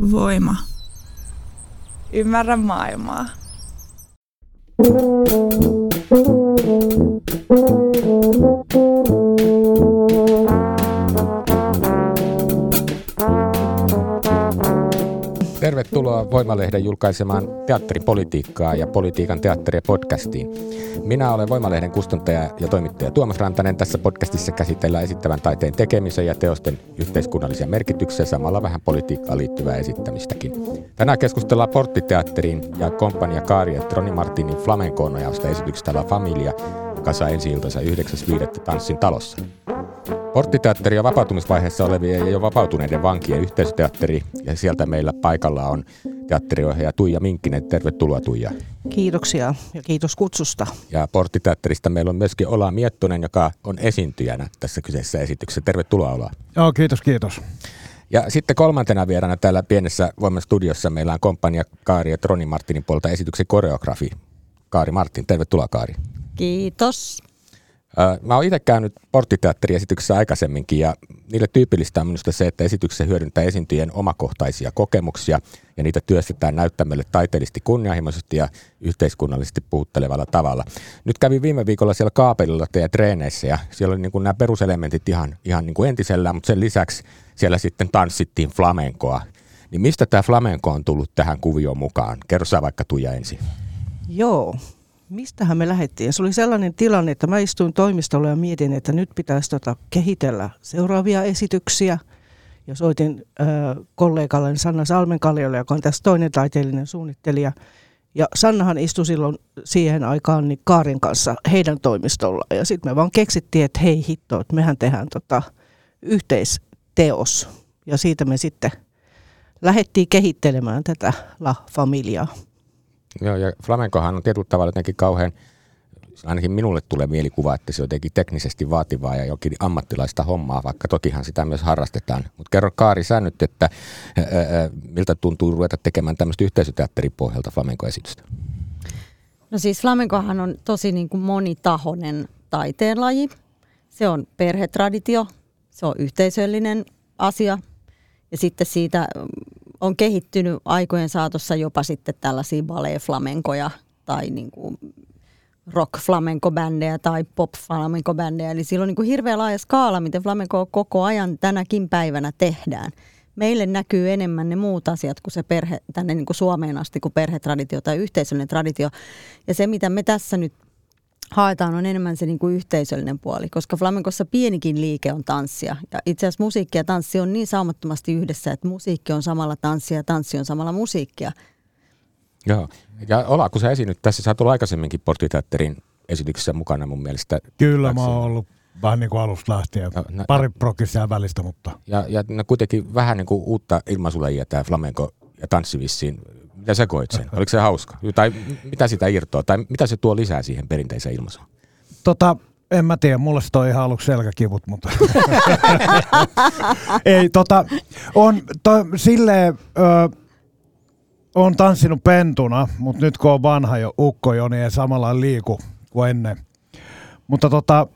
Voima. Ymmärrä maailmaa. Tervetuloa Voimalehden julkaisemaan teatteripolitiikkaa ja politiikan teatteria podcastiin. Minä olen Voimalehden kustantaja ja toimittaja Tuomas Rantanen. Tässä podcastissa käsitellään esittävän taiteen tekemisen ja teosten yhteiskunnallisia merkityksiä, samalla vähän politiikkaan liittyvää esittämistäkin. Tänään keskustellaan Porttiteatterin ja kompania Kaari ja Troni Martinin flamenkoon esityksestä La Familia, joka saa ensi-iltansa 9.5. Tanssin talossa. Porttiteatteri on vapautumisvaiheessa olevien ja jo vapautuneiden vankien yhteisöteatteri ja sieltä meillä paikalla on teatteriohjaaja Tuija Minkkinen. Tervetuloa Tuija. Kiitoksia ja kiitos kutsusta. Ja Porttiteatterista meillä on myöskin Ola Miettonen, joka on esiintyjänä tässä kyseisessä esityksessä. Tervetuloa Ola. Joo, kiitos, kiitos. Ja sitten kolmantena vierana täällä pienessä Voiman studiossa meillä on komppania Kaari ja Troni Martinin puolelta esityksen koreografi. Kaari Martin, tervetuloa Kaari. Kiitos. Mä oon itse käynyt porttiteatteriesityksessä aikaisemminkin ja niille tyypillistä on minusta se, että esityksessä hyödyntää esiintyjien omakohtaisia kokemuksia ja niitä työstetään näyttämölle taiteellisesti kunnianhimoisesti ja yhteiskunnallisesti puhuttelevalla tavalla. Nyt kävin viime viikolla siellä kaapelilla teidän treeneissä ja siellä oli niin kuin nämä peruselementit ihan, ihan niin kuin entisellään, mutta sen lisäksi siellä sitten tanssittiin flamenkoa. Niin mistä tämä flamenko on tullut tähän kuvioon mukaan? Kerro sä vaikka Tuija ensin. Joo, mistähän me lähdettiin? Se oli sellainen tilanne, että mä istuin toimistolla ja mietin, että nyt pitäisi tota kehitellä seuraavia esityksiä. Ja soitin äh, kollegalle Sanna Salmenkalliolle, joka on tässä toinen taiteellinen suunnittelija. Ja Sannahan istui silloin siihen aikaan niin Kaarin kanssa heidän toimistolla. Ja sitten me vaan keksittiin, että hei hitto, että mehän tehdään tota yhteisteos. Ja siitä me sitten lähdettiin kehittelemään tätä La Familiaa. Joo, ja flamenkohan on tietyllä tavalla jotenkin kauhean, ainakin minulle tulee mielikuva, että se on jotenkin teknisesti vaativaa ja jokin ammattilaista hommaa, vaikka tokihan sitä myös harrastetaan. Mutta kerro Kaari sä nyt, että ää, miltä tuntuu ruveta tekemään tämmöistä yhteisöteatteripohjalta flamenkoesitystä? No siis flamenkohan on tosi niin kuin monitahoinen taiteenlaji. Se on perhetraditio, se on yhteisöllinen asia ja sitten siitä on kehittynyt aikojen saatossa jopa sitten tällaisia ballet flamenkoja tai niin kuin rock flamenco bändejä tai pop flamenco bändejä. Eli sillä on niin kuin hirveän laaja skaala, miten flamenco koko ajan tänäkin päivänä tehdään. Meille näkyy enemmän ne muut asiat kuin se perhe, tänne niin kuin Suomeen asti kuin perhetraditio tai yhteisöllinen traditio. Ja se, mitä me tässä nyt haetaan, on enemmän se niin kuin yhteisöllinen puoli, koska flamenkossa pienikin liike on tanssia. Ja itse asiassa musiikki ja tanssi on niin saumattomasti yhdessä, että musiikki on samalla tanssia ja tanssi on samalla musiikkia. Joo. Ja Ola, kun sä esiinnyt tässä, sä oot ollut aikaisemminkin Porttiteatterin esityksessä mukana mun mielestä. Kyllä, mä oon ollut vähän niin kuin alusta lähtien. No, no, Pari prokkia välistä, mutta... Ja, ja no kuitenkin vähän niin kuin uutta ilmaisulajia tämä flamenco ja tanssivissiin mitä sä koit sen? Oliko se hauska? Tai mitä sitä irtoaa? Tai mitä se tuo lisää siihen perinteiseen ilmaisuun? Tota, en mä tiedä, mulle se toi ihan aluksi selkäkivut, mutta ei tota, on to, silleen, ö, on tanssinut pentuna, mutta nyt kun on vanha jo ukko jo, niin ei samalla liiku kuin ennen. Mutta tota,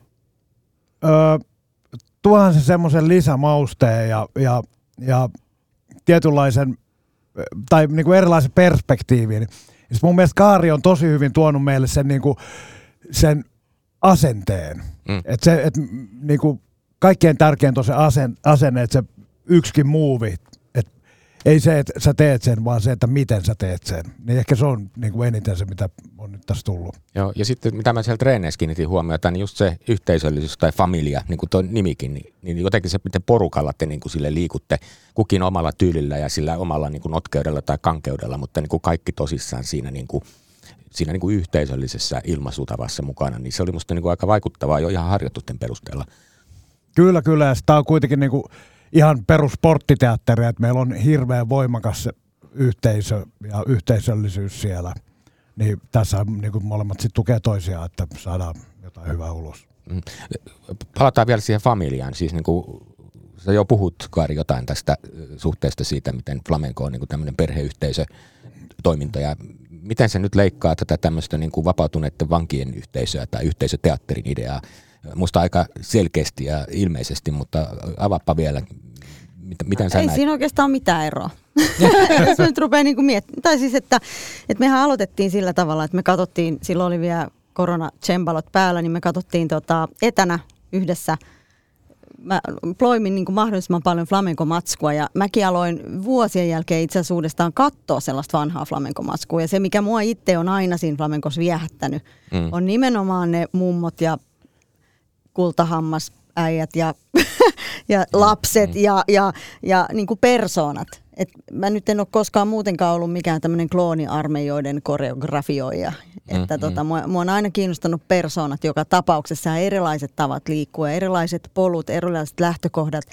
ö, tuohan se semmoisen lisämausteen ja, ja, ja tietynlaisen tai niin kuin erilaisen perspektiivin. Ja mun mielestä Kaari on tosi hyvin tuonut meille sen, niin kuin, sen asenteen. Mm. Et se, et, niin kuin, kaikkein tärkeintä on se asen, asenne, että se yksikin muuvi ei se, että sä teet sen, vaan se, että miten sä teet sen. Niin ehkä se on niin kuin eniten se, mitä on nyt tässä tullut. Joo, ja sitten mitä mä siellä treeneissä kiinnitin huomiota, niin just se yhteisöllisyys tai familia, niin kuin tuo nimikin, niin, niin jotenkin se, miten porukalla te niin kuin sille liikutte, kukin omalla tyylillä ja sillä omalla niin kuin notkeudella tai kankeudella, mutta niin kuin kaikki tosissaan siinä niin kuin, siinä niin kuin yhteisöllisessä ilmaisutavassa mukana, niin se oli musta niin kuin aika vaikuttavaa jo ihan harjoitusten perusteella. Kyllä, kyllä, ja tämä on kuitenkin niin kuin ihan perussporttiteatteri, että meillä on hirveän voimakas yhteisö ja yhteisöllisyys siellä. Niin tässä niin kuin molemmat sitten tukee toisiaan, että saadaan jotain hyvää ulos. Mm. Palataan vielä siihen familiaan. Siis niin kuin, sä jo puhut, Kaari, jotain tästä suhteesta siitä, miten flamenco on niin kuin tämmöinen perheyhteisö toiminta ja miten se nyt leikkaa tätä tämmöistä niin kuin vapautuneiden vankien yhteisöä tai yhteisöteatterin ideaa musta aika selkeästi ja ilmeisesti, mutta avaappa vielä, miten sä Ei näet? siinä oikeastaan mitään eroa. Jos nyt rupeaa niin miettimään. Tai siis, että, että mehän aloitettiin sillä tavalla, että me katsottiin, silloin oli vielä korona päällä, niin me katsottiin tota, etänä yhdessä – mä ploimin niin kuin mahdollisimman paljon flamenco-matskua ja mäkin aloin vuosien jälkeen itse asiassa uudestaan katsoa sellaista vanhaa flamenco-matskua. Ja se, mikä mua itse on aina siinä flamencossa viehättänyt, mm. on nimenomaan ne mummot ja kultahammas äijät ja, ja lapset mm. ja, ja, ja niin kuin persoonat. Et mä nyt en ole koskaan muutenkaan ollut mikään tämmöinen klooniarmeijoiden koreografioija. Mm, että tota, mm. mua, mua on aina kiinnostanut persoonat joka tapauksessa erilaiset tavat liikkua, erilaiset polut, erilaiset lähtökohdat.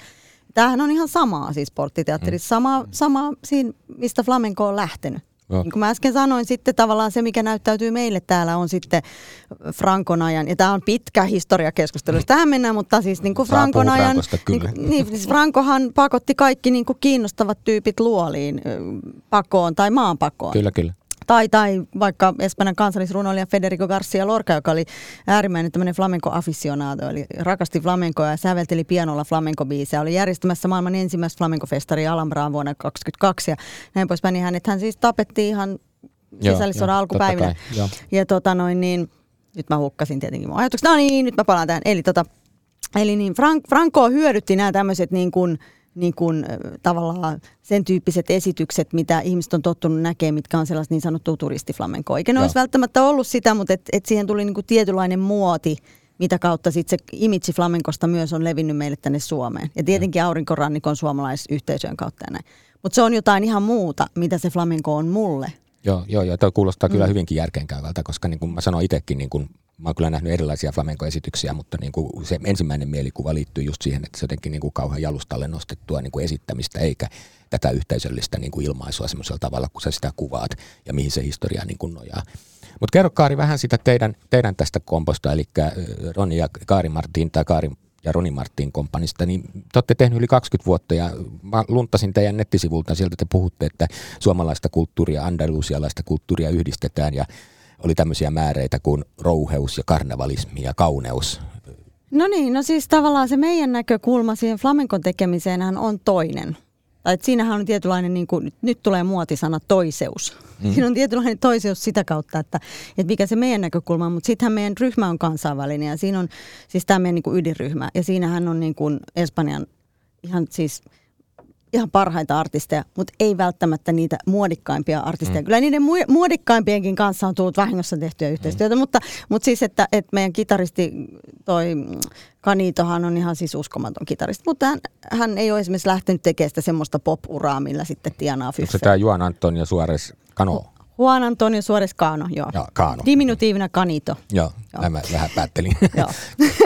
Tämähän on ihan samaa siis sporttiteatterissa, mm. sama, sama siinä, mistä flamenco on lähtenyt. Niin kuin mä äsken sanoin, sitten tavallaan se, mikä näyttäytyy meille täällä on sitten Frankon ajan, ja tämä on pitkä historiakeskustelu, jos tähän mennään, mutta siis niin kuin Frankon ajan, niin, niin, siis Frankohan pakotti kaikki niin kuin kiinnostavat tyypit luoliin pakoon tai maanpakoon. Kyllä, kyllä. Tai, tai vaikka Espanjan kansallisrunoilija Federico Garcia Lorca, joka oli äärimmäinen tämmöinen flamenco aficionado, eli rakasti flamencoa ja sävelteli pianolla flamenco-biisejä. Oli järjestämässä maailman ensimmäistä flamenco-festaria Alhambraan vuonna 2022 ja näin poispäin. Niin hänet hän siis tapettiin ihan sisällissodan alkupäivinä. Kai, ja tota noin niin, nyt mä hukkasin tietenkin mun ajatukset. No niin, nyt mä palaan tähän. Eli, tota, eli niin Frank, Franco hyödytti nämä tämmöiset niin kuin, niin kuin, tavallaan sen tyyppiset esitykset, mitä ihmiset on tottunut näkemään, mitkä on sellaista niin sanottua turistiflamenkoa. Eikä ne Joo. olisi välttämättä ollut sitä, mutta et, et siihen tuli niin kuin tietynlainen muoti, mitä kautta sitten se imitsi flamenkosta myös on levinnyt meille tänne Suomeen. Ja tietenkin aurinkorannikon suomalaisyhteisöjen kautta ja näin. Mutta se on jotain ihan muuta, mitä se flamenko on mulle. Joo, joo, joo. Tämä kuulostaa mm. kyllä hyvinkin järkeenkäyvältä, koska niin kuin mä sanoin itsekin, niin kuin mä oon kyllä nähnyt erilaisia flamenco-esityksiä, mutta niin kuin se ensimmäinen mielikuva liittyy just siihen, että se jotenkin niin kuin kauhean jalustalle nostettua niin kuin esittämistä, eikä tätä yhteisöllistä niin kuin ilmaisua semmoisella tavalla, kun sä sitä kuvaat ja mihin se historia niin kuin nojaa. Mutta kerro Kaari vähän sitä teidän, teidän tästä komposta, eli Roni ja Kaari Martin tai Kaari ja Roni Martin kompanista, niin te olette tehnyt yli 20 vuotta ja mä luntasin teidän nettisivulta, sieltä te puhutte, että suomalaista kulttuuria, andalusialaista kulttuuria yhdistetään ja oli tämmöisiä määreitä kuin rouheus ja karnevalismi ja kauneus. No niin, no siis tavallaan se meidän näkökulma siihen flamenkon tekemiseen on toinen. Tai että siinähän on tietynlainen, niin kuin, nyt tulee muotisana toiseus. Mm. Siinä on tietynlainen toiseus sitä kautta, että, että mikä se meidän näkökulma on, mutta sittenhän meidän ryhmä on kansainvälinen ja siinä on siis tämä meidän niin kuin ydinryhmä ja siinähän on niin kuin Espanjan ihan siis – ihan parhaita artisteja, mutta ei välttämättä niitä muodikkaimpia artisteja. Mm. Kyllä niiden muodikkaimpienkin kanssa on tullut vahingossa tehtyä yhteistyötä, mm. mutta, mutta siis, että, että meidän kitaristi, toi Kanitohan on ihan siis uskomaton kitaristi, mutta hän, hän ei ole esimerkiksi lähtenyt tekemään sitä semmoista pop-uraa, millä sitten tienaa fyffejä. Onko se tämä Juan Antonio Suarez Cano? Juan Antonio Suarez Cano, joo. Ja, Cano. Diminutiivina Canito. Joo, joo. mä vähän päättelin. joo.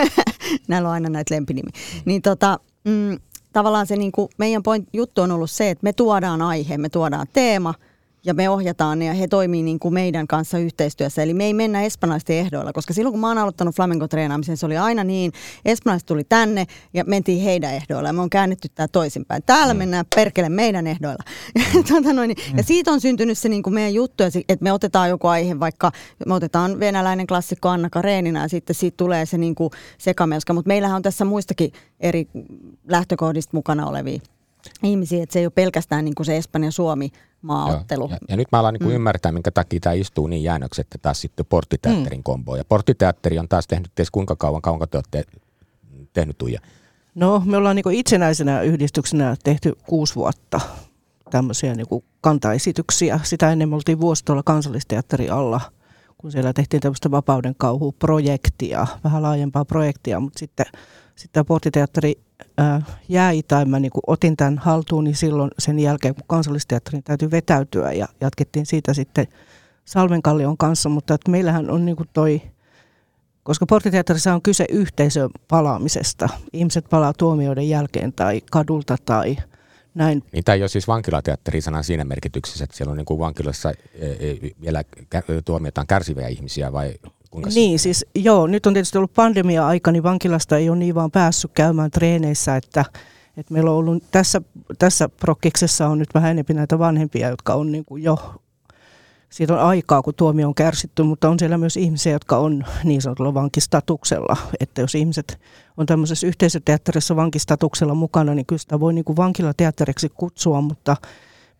Näillä on aina näitä lempinimi. Mm. Niin tota, mm, tavallaan se niin kuin meidän point, juttu on ollut se, että me tuodaan aihe, me tuodaan teema – ja me ohjataan ne ja he toimii niin kuin meidän kanssa yhteistyössä. Eli me ei mennä espanjalaisten ehdoilla, koska silloin kun mä oon aloittanut flamenco-treenaamisen, se oli aina niin, espanjalaiset tuli tänne ja mentiin heidän ehdoilla ja me on käännetty tämä toisinpäin. Täällä mm. mennään perkele meidän ehdoilla. Mm. tuota noin, ja siitä on syntynyt se niin kuin meidän juttu, että me otetaan joku aihe, vaikka me otetaan venäläinen klassikko Anna Karenina ja sitten siitä tulee se niin kuin sekamelska, mutta meillähän on tässä muistakin eri lähtökohdista mukana olevia ihmisiä, että se ei ole pelkästään niin kuin se Espanja-Suomi maaottelu. Ja, ja nyt mä alan niin kuin mm. ymmärtää, minkä takia tämä istuu niin jäännöksi, että taas sitten porttiteatterin mm. kombo. Ja porttiteatteri on taas tehnyt ties kuinka kauan, kauan te olette tehnyt Tuija? No me ollaan niin itsenäisenä yhdistyksenä tehty kuusi vuotta tämmöisiä niin kuin kantaesityksiä. Sitä ennen me oltiin vuosi tuolla kansallisteatterin alla, kun siellä tehtiin tämmöistä vapauden kauhu-projektia, vähän laajempaa projektia, mutta sitten, sitten porttiteatteri äh, jäi tai mä niin otin tämän haltuun, niin silloin sen jälkeen, kun kansallisteatterin täytyy vetäytyä ja jatkettiin siitä sitten Salmenkallion kanssa, mutta että meillähän on niin toi, koska porttiteatterissa on kyse yhteisön palaamisesta. Ihmiset palaa tuomioiden jälkeen tai kadulta tai näin. Niin tämä ei ole siis vankilateatteri sanan siinä merkityksessä, että siellä on niin kuin vankilassa e, e, vielä tuomiotaan kärsiviä ihmisiä vai Kuinka niin, siis joo, nyt on tietysti ollut pandemia-aika, niin vankilasta ei ole niin vaan päässyt käymään treeneissä, että, että meillä on ollut tässä, tässä prokkiksessa on nyt vähän enemmän näitä vanhempia, jotka on niin kuin jo, siitä on aikaa, kun tuomio on kärsitty, mutta on siellä myös ihmisiä, jotka on niin sanotulla vankistatuksella, että jos ihmiset on tämmöisessä yhteisöteatterissa vankistatuksella mukana, niin kyllä sitä voi niin kuin vankilateatteriksi kutsua, mutta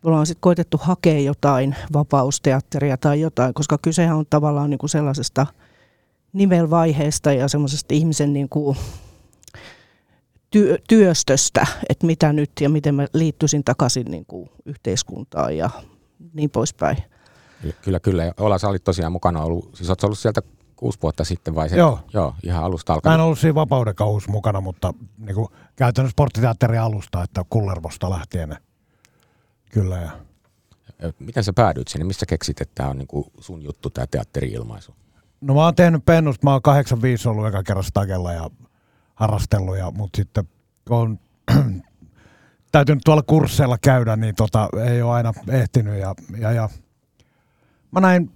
me ollaan sitten koitettu hakea jotain vapausteatteria tai jotain, koska kysehän on tavallaan niin kuin sellaisesta nivelvaiheesta ja semmoisesta ihmisen niin kuin työ, työstöstä, että mitä nyt ja miten mä liittyisin takaisin niin kuin yhteiskuntaan ja niin poispäin. Kyllä, kyllä. Ola, sä olit tosiaan mukana ollut, siis oot ollut sieltä kuusi vuotta sitten vai se? Joo. Joo, ihan alusta Mä alkaen. en ollut siinä vapauden kauhussa mukana, mutta niin kuin käytännössä sporttiteatterin alusta, että Kullervosta lähtien. Kyllä. Ja. Miten sä päädyit sinne? Mistä keksit, että tämä on niin kuin sun juttu, tämä teatteri-ilmaisu? No mä oon tehnyt pennusta, mä oon 85 ollut eka kerran stagella ja harrastellut, ja, mutta sitten on täytynyt tuolla kursseilla käydä, niin tota, ei ole aina ehtinyt. Ja, ja, ja. Mä näin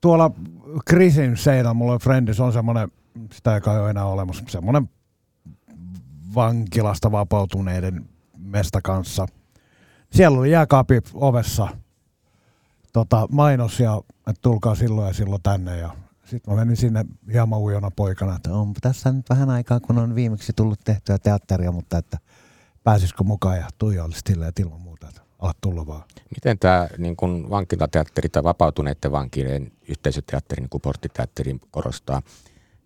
tuolla Krisin seinällä, mulla on Friendis, on semmoinen, sitä ei kai ole enää olemassa, semmoinen vankilasta vapautuneiden mesta kanssa. Siellä oli jääkaapi ovessa. Tota, mainos ja että tulkaa silloin ja silloin tänne. Ja sitten mä menin sinne hieman ujona poikana, että on tässä nyt vähän aikaa, kun on viimeksi tullut tehtyä teatteria, mutta että pääsisikö mukaan? Ja Tuija olisi silleen, että ilman muuta, että ala tulla vaan. Miten tämä niin kuin vankilateatteri tai vapautuneiden vankien yhteisöteatteri, niin kuin porttiteatteri korostaa,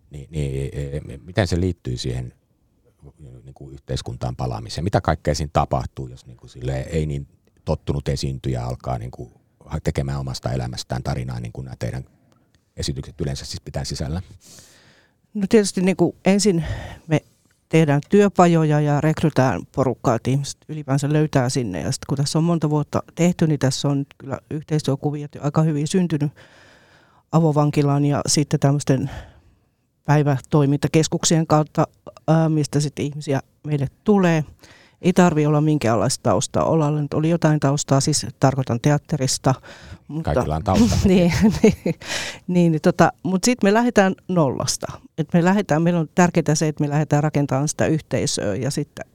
niin, niin e, miten se liittyy siihen niin kuin yhteiskuntaan palaamiseen? Mitä kaikkea siinä tapahtuu, jos niin kuin ei niin tottunut esiintyjä alkaa niin kuin tekemään omasta elämästään tarinaa, niin kuin nämä teidän esitykset yleensä siis pitää sisällä? No tietysti niin kuin ensin me tehdään työpajoja ja rekrytään porukkaa, että ihmiset ylipäänsä löytää sinne. Ja sitten kun tässä on monta vuotta tehty, niin tässä on kyllä yhteistyökuviot jo aika hyvin syntynyt avovankilan ja sitten tämmöisten päivätoimintakeskuksien kautta, mistä sitten ihmisiä meille tulee. Ei tarvi olla minkäänlaista taustaa. Olalla nyt oli jotain taustaa, siis tarkoitan teatterista. Mutta, Kaikilla on tausta. niin, niin, niin, niin tota, mutta sitten me lähdetään nollasta. Et me lähdetään, meillä on tärkeää se, että me lähdetään rakentamaan sitä yhteisöä ja sitten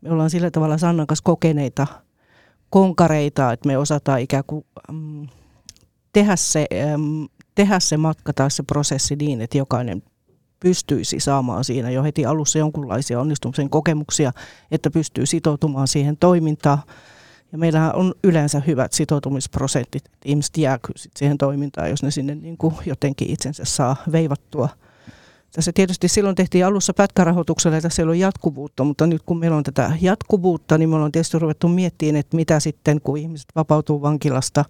me ollaan sillä tavalla Sannan kanssa kokeneita konkareita, että me osataan ikään kuin mm, tehdä, se, mm, tehdä se matka tai se prosessi niin, että jokainen pystyisi saamaan siinä jo heti alussa jonkunlaisia onnistumisen kokemuksia, että pystyy sitoutumaan siihen toimintaan. Ja meillähän on yleensä hyvät sitoutumisprosentit. Ihmiset jää kyllä sit siihen toimintaan, jos ne sinne niin kuin jotenkin itsensä saa veivattua. Tässä tietysti silloin tehtiin alussa pätkärahoituksella, että siellä on jatkuvuutta, mutta nyt kun meillä on tätä jatkuvuutta, niin me ollaan tietysti ruvettu miettimään, että mitä sitten, kun ihmiset vapautuu vankilasta.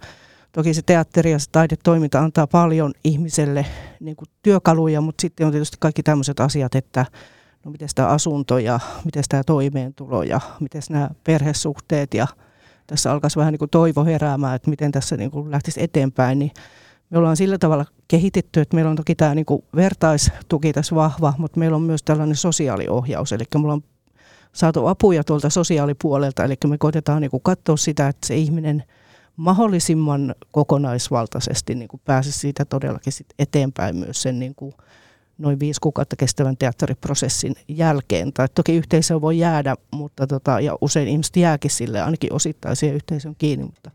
Toki se teatteri ja se taidetoiminta antaa paljon ihmiselle niin kuin työkaluja, mutta sitten on tietysti kaikki tämmöiset asiat, että no miten tämä asunto ja miten tämä toimeentulo ja miten nämä perhesuhteet ja tässä alkaisi vähän niin kuin toivo heräämään, että miten tässä niin kuin lähtisi eteenpäin, niin me ollaan sillä tavalla kehitetty, että meillä on toki tämä niin kuin vertaistuki tässä vahva, mutta meillä on myös tällainen sosiaaliohjaus, eli me ollaan saatu apuja tuolta sosiaalipuolelta, eli me koitetaan niin katsoa sitä, että se ihminen mahdollisimman kokonaisvaltaisesti niin kuin pääsisi siitä todellakin sit eteenpäin myös sen niin kuin noin viisi kuukautta kestävän teatteriprosessin jälkeen. Tai toki yhteisö voi jäädä, mutta tota, ja usein ihmiset jääkin sille ainakin osittain siihen yhteisön kiinni, mutta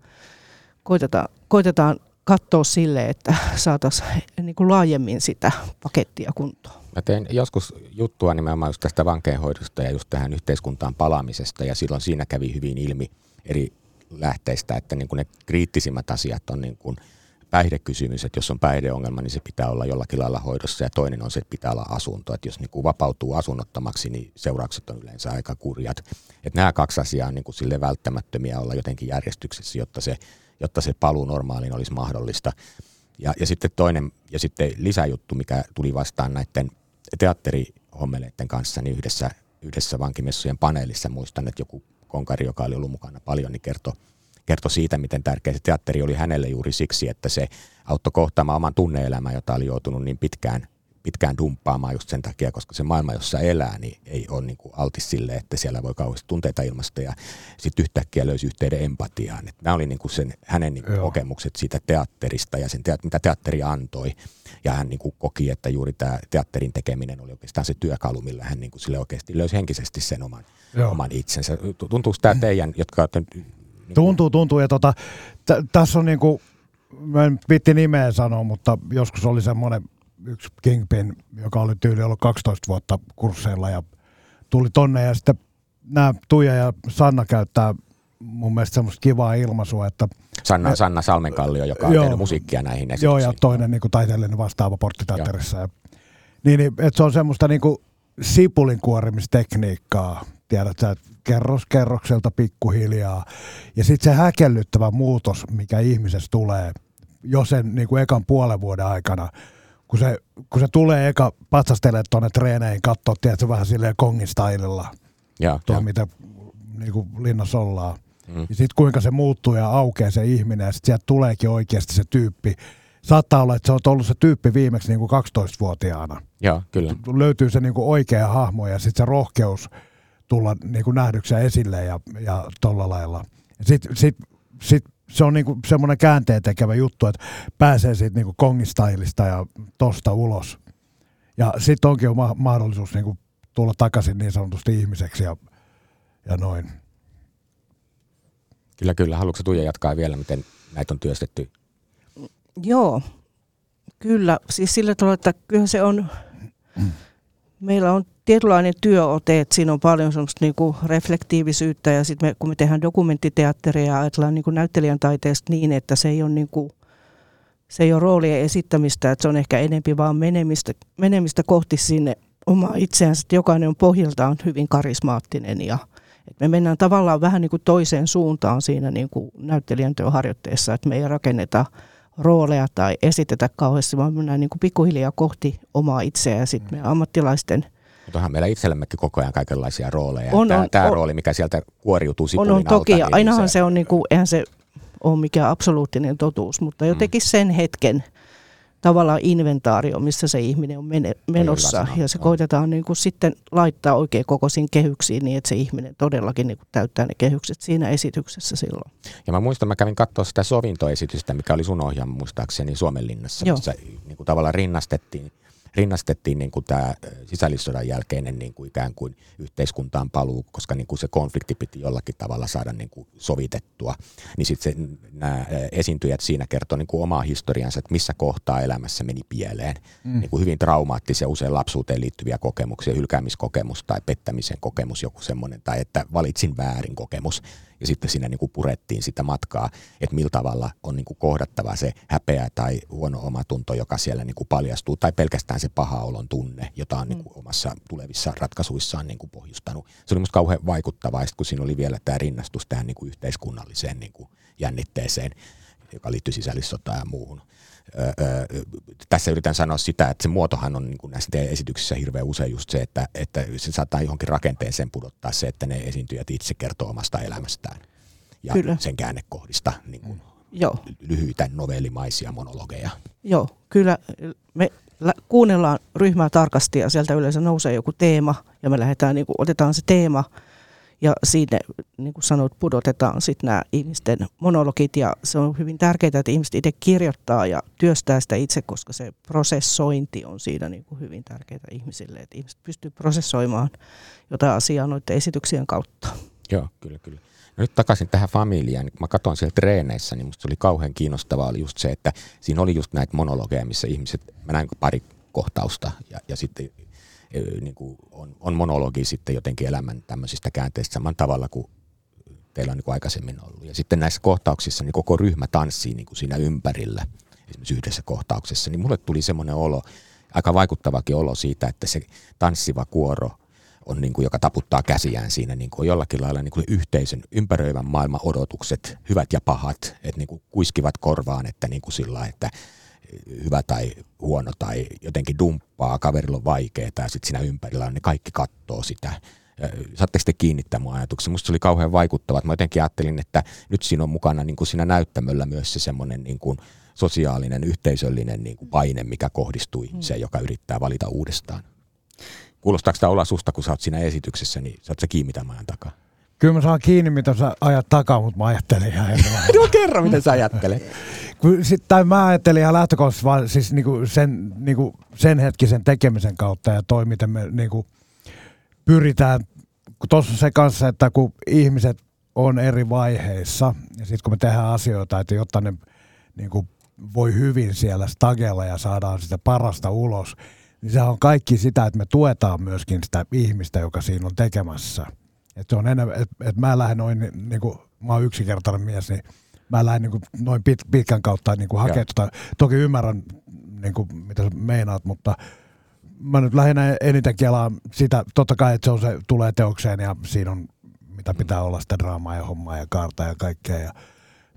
koitetaan, koitetaan katsoa sille, että saataisiin niin kuin laajemmin sitä pakettia kuntoon. Mä tein joskus juttua nimenomaan just tästä vankeenhoidosta ja just tähän yhteiskuntaan palaamisesta ja silloin siinä kävi hyvin ilmi eri lähteistä, että niin kuin ne kriittisimmät asiat on niin kuin päihdekysymys, että jos on päihdeongelma, niin se pitää olla jollakin lailla hoidossa ja toinen on se, että pitää olla asunto. Että jos niin kuin vapautuu asunnottomaksi, niin seuraukset on yleensä aika kurjat. Että nämä kaksi asiaa on niin kuin sille välttämättömiä olla jotenkin järjestyksessä, jotta se, jotta se paluu normaaliin olisi mahdollista. Ja, ja sitten toinen, ja sitten lisäjuttu, mikä tuli vastaan näiden teatterihommeleiden kanssa, niin yhdessä, yhdessä vankimessujen paneelissa muistan, että joku konkari, joka oli ollut mukana paljon, niin kertoi, kertoi siitä, miten tärkeä se teatteri oli hänelle juuri siksi, että se auttoi kohtaamaan oman tunneelämän, jota oli joutunut niin pitkään, pitkään dumppaamaan just sen takia, koska se maailma, jossa elää, niin ei ole niin kuin altis sille, että siellä voi kauheasti tunteita ilmasta ja sitten yhtäkkiä löysi yhteyden empatiaan. Et nämä oli niin kuin sen, hänen niin kuin kokemukset siitä teatterista ja sen teat, mitä teatteri antoi. Ja hän niin kuin koki, että juuri tämä teatterin tekeminen oli oikeastaan se työkalu, millä hän niin kuin sille oikeasti löysi henkisesti sen oman, Joo. oman itsensä. Tuntuuko tämä teidän, jotka olette niin Tuntuu, tuntuu. Ja tota, t- tässä on niinku, mä en vitti nimeä sanoa, mutta joskus oli semmoinen yksi Kingpin, joka oli tyyli ollut 12 vuotta kursseilla ja tuli tonne ja sitten nämä Tuija ja Sanna käyttää mun mielestä semmoista kivaa ilmaisua, että Sanna, Sanna Salmenkallio, joka on Joo. tehnyt musiikkia näihin esityksiin. Joo, ja toinen niin kuin taiteellinen vastaava porttiteatterissa. Ja, niin, niin, että se on semmoista niin kuin sipulin kuorimistekniikkaa, tiedät sä, kerros kerrokselta pikkuhiljaa. Ja sitten se häkellyttävä muutos, mikä ihmisessä tulee jo sen niin kuin ekan puolen vuoden aikana, kun se, kun se tulee eka patsastelee tuonne treeneihin, katsoo, tiedätkö, vähän silleen kongin stylilla, Joo, tuo joo. mitä niin kuin linnassa ollaan. Mm. Ja sitten kuinka se muuttuu ja aukeaa se ihminen ja sitten sieltä tuleekin oikeasti se tyyppi. Saattaa olla, että se on ollut se tyyppi viimeksi niin kuin 12-vuotiaana. Joo, kyllä. Löytyy se niin kuin oikea hahmo ja sitten se rohkeus tulla niin kuin nähdyksi ja esille ja, ja tolla lailla. Sitten sit, sit se on niin kuin semmoinen käänteen tekevä juttu, että pääsee siitä niin kuin kongistailista ja tosta ulos. Ja sitten onkin jo ma- mahdollisuus niin kuin tulla takaisin niin sanotusti ihmiseksi ja, ja noin. Kyllä, kyllä. Haluatko Tuija jatkaa vielä, miten näitä on työstetty? Joo, kyllä. Siis sillä tavalla, että kyllä se on, meillä on tietynlainen työote, että siinä on paljon semmoista niinku reflektiivisyyttä ja sitten me, kun me tehdään dokumenttiteatteria ja ajatellaan niinku näyttelijän taiteesta niin, että se ei ole niinku, se ei ole roolien esittämistä, että se on ehkä enempi vaan menemistä, menemistä kohti sinne omaa itseänsä, että jokainen on pohjaltaan hyvin karismaattinen ja että me mennään tavallaan vähän niin kuin toiseen suuntaan siinä niin kuin näyttelijän työharjoitteessa, että me ei rakenneta rooleja tai esitetä kauheasti, vaan mennään niin kuin pikkuhiljaa kohti omaa itseä ja sitten meidän ammattilaisten Mutta onhan meillä itsellemmekin koko ajan kaikenlaisia rooleja. On, tämä, on, tämä on. rooli, mikä sieltä kuoriutuu on, sipulin on toki, alta, ja niin ainahan se on niin kuin, eihän se ole mikään absoluuttinen totuus, mutta Mm. jotenkin sen hetken tavallaan inventaario, missä se ihminen on mene, menossa. Ja se koitetaan niin kuin sitten laittaa oikein kokoisiin kehyksiin niin, että se ihminen todellakin niin kuin täyttää ne kehykset siinä esityksessä silloin. Ja mä muistan, mä kävin katsoa sitä sovintoesitystä, mikä oli sun ohjaama muistaakseni Suomenlinnassa, Joo. missä niin kuin tavallaan rinnastettiin, rinnastettiin niin kuin tämä sisällissodan jälkeinen niin kuin ikään kuin yhteiskuntaan paluu, koska niin kuin se konflikti piti jollakin tavalla saada niin kuin sovitettua. Niin sitten nämä esiintyjät siinä kertoo niin kuin omaa historiansa, että missä kohtaa elämässä meni pieleen. Mm. Niin kuin hyvin traumaattisia, usein lapsuuteen liittyviä kokemuksia, hylkäämiskokemus tai pettämisen kokemus, joku semmoinen, tai että valitsin väärin kokemus. Ja sitten siinä niin kuin purettiin sitä matkaa, että millä tavalla on niin kuin kohdattava se häpeä tai huono omatunto, joka siellä niin kuin paljastuu, tai pelkästään se paha olon tunne, jota on niin kuin omassa tulevissa ratkaisuissaan niin kuin pohjustanut. Se oli musta kauhean vaikuttavaa, kun siinä oli vielä tämä rinnastus tähän niin kuin yhteiskunnalliseen niin kuin jännitteeseen, joka liittyy sisällissotaan ja muuhun. Tässä yritän sanoa sitä, että se muotohan on niin kuin näissä teidän esityksissä hirveän usein just se, että, että se saattaa johonkin rakenteeseen pudottaa se, että ne esiintyjät itse kertoo omasta elämästään ja Kyllä. sen käännekohdista niin kuin Joo, lyhyitä novellimaisia monologeja. joo, kyllä me kuunnellaan ryhmää tarkasti ja sieltä yleensä nousee joku teema ja me lähdetään, niin kuin, otetaan se teema ja siitä, niin kuin sanoit, pudotetaan sitten nämä ihmisten monologit ja se on hyvin tärkeää, että ihmiset itse kirjoittaa ja työstää sitä itse, koska se prosessointi on siinä niin kuin hyvin tärkeää ihmisille, että ihmiset pystyy prosessoimaan jotain asiaa noiden esityksien kautta. Joo, kyllä, kyllä. No nyt takaisin tähän familiaan. Kun mä katsoin siellä treeneissä, niin musta oli kauhean kiinnostavaa oli just se, että siinä oli just näitä monologeja, missä ihmiset, mä näin pari kohtausta ja, ja sitten niin kuin on, on monologi sitten jotenkin elämän tämmöisistä käänteistä samalla tavalla kuin teillä on niin kuin aikaisemmin ollut. Ja sitten näissä kohtauksissa niin koko ryhmä tanssii niin kuin siinä ympärillä, esimerkiksi yhdessä kohtauksessa, niin mulle tuli semmoinen olo, aika vaikuttavakin olo siitä, että se tanssiva kuoro on niin kuin, joka taputtaa käsiään siinä niin kuin jollakin lailla niin kuin yhteisön ympäröivän maailman odotukset, hyvät ja pahat, että niin kuin kuiskivat korvaan, että niin kuin sillä, että hyvä tai huono tai jotenkin dumppaa, kaverilla on vaikeaa ja sitten siinä ympärillä on ne kaikki kattoo sitä. Saatteko te kiinnittää mun ajatuksen? Musta se oli kauhean vaikuttava. Mä jotenkin ajattelin, että nyt siinä on mukana niin kuin siinä näyttämöllä myös se semmoinen niin kuin sosiaalinen, yhteisöllinen niin kuin paine, mikä kohdistuu ihmiseen, joka yrittää valita uudestaan. Kuulostaako tämä olla susta, kun sä oot siinä esityksessä, niin saat sä kiinni tämän ajan takaa? Kyllä mä saan kiinni, mitä sä ajat takaa, mutta mä ajattelin ihan eri. No kerro, miten sä ajattelet. Sit, tai mä ajattelin ihan lähtökohtaisesti vaan siis niinku sen, niinku sen hetkisen tekemisen kautta ja toi, miten me niinku pyritään, tuossa se kanssa, että kun ihmiset on eri vaiheissa ja sitten kun me tehdään asioita, että jotta ne niinku voi hyvin siellä stagella ja saadaan sitä parasta ulos, niin se on kaikki sitä, että me tuetaan myöskin sitä ihmistä, joka siinä on tekemässä. Että se on enemmän, että et mä lähden noin ni- niinku mä oon yksinkertainen mies, niin mä lähden niin kuin noin pit, pitkän kautta niin kuin hakea tota. Toki ymmärrän, niin kuin, mitä sä meinaat, mutta mä nyt lähinnä eniten kelaan sitä, totta kai, että se, on se tulee teokseen ja siinä on mitä pitää olla sitä draamaa ja hommaa ja kaarta ja kaikkea ja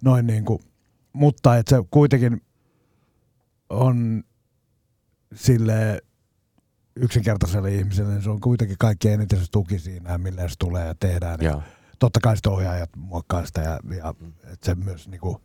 noin niin kuin, mutta että se kuitenkin on sille yksinkertaiselle ihmiselle, niin se on kuitenkin kaikki eniten se tuki siinä, millä se tulee ja tehdään. Ja totta kai sitten ohjaajat muokkaa sitä ja, ja että se myös niinku,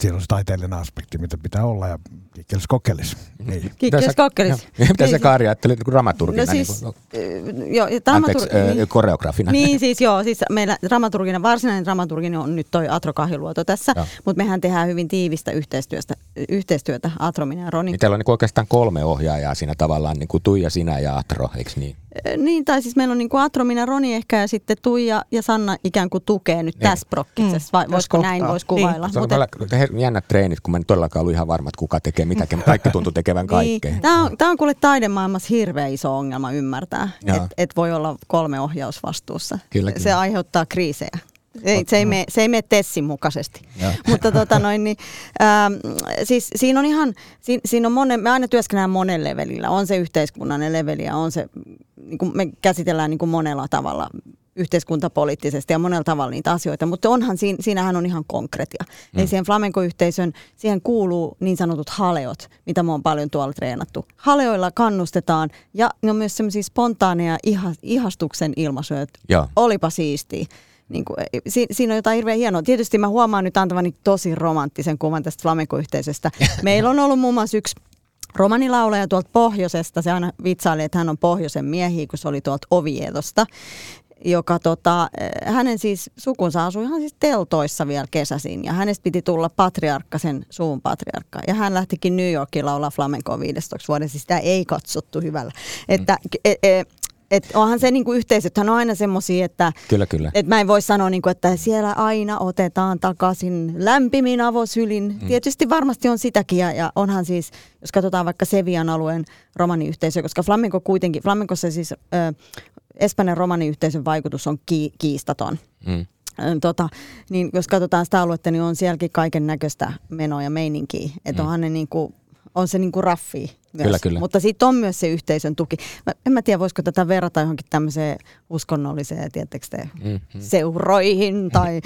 siinä on se taiteellinen aspekti, mitä pitää olla ja kikkelis kokkelis. Niin. Kikkes kokkelis. Mitä sä Niin. Kaari ajattelit niin dramaturgina? No siis, niin kuin, äh, joo, ja anteeksi, dramatur- äh, koreografina. Niin siis joo, siis meillä dramaturginen, varsinainen dramaturginen on nyt toi Atro Kahiluoto tässä, mutta mehän tehdään hyvin tiivistä yhteistyötä, yhteistyötä Atro, minä ja Roni. Niin teillä on niin oikeastaan kolme ohjaajaa siinä tavallaan, niin kuin Tuija, sinä ja Atro, eikö niin? Ö, Niin, tai siis meillä on niin kuin Atro, minä, Roni ehkä ja sitten Tuija ja Sanna ikään kuin tukee nyt Niin. tässä prokkiksessa, Mm, voisiko näin voisi kuvailla. Se on Mut et- kyllä her- jännät treenit, kun mä en todellakaan ollut ihan varma, että kuka tekee mitäkin, mutta kaikki tuntui tekevän kaikkea. Niin. Tämä on, tää on kuule taidemaailmassa hirveä iso ongelma ymmärtää, että et voi olla kolme ohjausvastuussa. Kyllä, Se kyllä. aiheuttaa kriisejä. Ei, se, ei mene, se ei mene Tessin mukaisesti. Joo. Mutta tota noin, niin, ähm, siis siinä on ihan, siinä, siinä on monen, me aina työskennellään monen levelillä. On se yhteiskunnallinen leveli ja on se, niin kuin me käsitellään niin kuin monella tavalla yhteiskuntapoliittisesti ja monella tavalla niitä asioita, mutta onhan siinä, siinähän on ihan konkretia. Mm. Eli siihen flamenco-yhteisön, siihen kuuluu niin sanotut haleot, mitä me on paljon tuolla treenattu. Haleoilla kannustetaan ja ne on myös semmoisia spontaaneja iha, ihastuksen ilmaisuja, että Joo. olipa siistiä. Niin kuin, si, siinä on jotain hirveän hienoa. Tietysti mä huomaan nyt antavani tosi romanttisen kuvan tästä flamenco-yhteisöstä. Meillä on ollut muun muassa yksi romanilaulaja tuolta pohjoisesta. Se aina vitsaili, että hän on pohjoisen miehiä, kun se oli tuolta Oviedosta joka tota, eh, hänen siis sukunsa asui ihan siis teltoissa vielä kesäisin ja hänestä piti tulla patriarkka, sen suvun patriarkka. Ja hän lähtikin New Yorkiin laulaa flamencoa 15 vuoden, siis sitä ei katsottu hyvällä. Että e, e, et onhan se niinku yhteisöthän on aina semmoisia, että Kyllä, kyllä. et mä en voi sanoa, niinku, että siellä aina otetaan takaisin lämpimin avosylin. Mm. Tietysti varmasti on sitäkin ja, ja onhan siis, jos katsotaan vaikka Sevian alueen romaniyhteisö, koska flamenco kuitenkin, flamencossa siis ö, Espanjan romaniyhteisön vaikutus on ki, kiistaton. Mm. Tota, niin jos katsotaan sitä aluetta, niin on sielläkin kaiken näköistä menoa ja meininkiä. Että Mm. onhan ne niinku, on se niinku raffi myös. Kyllä, kyllä. Mutta sitten on myös se yhteisön tuki. Mä, en mä tiedä, voisiko tätä verrata johonkin tämmöiseen uskonnolliseen, tiettekö te, Mm. seuroihin tai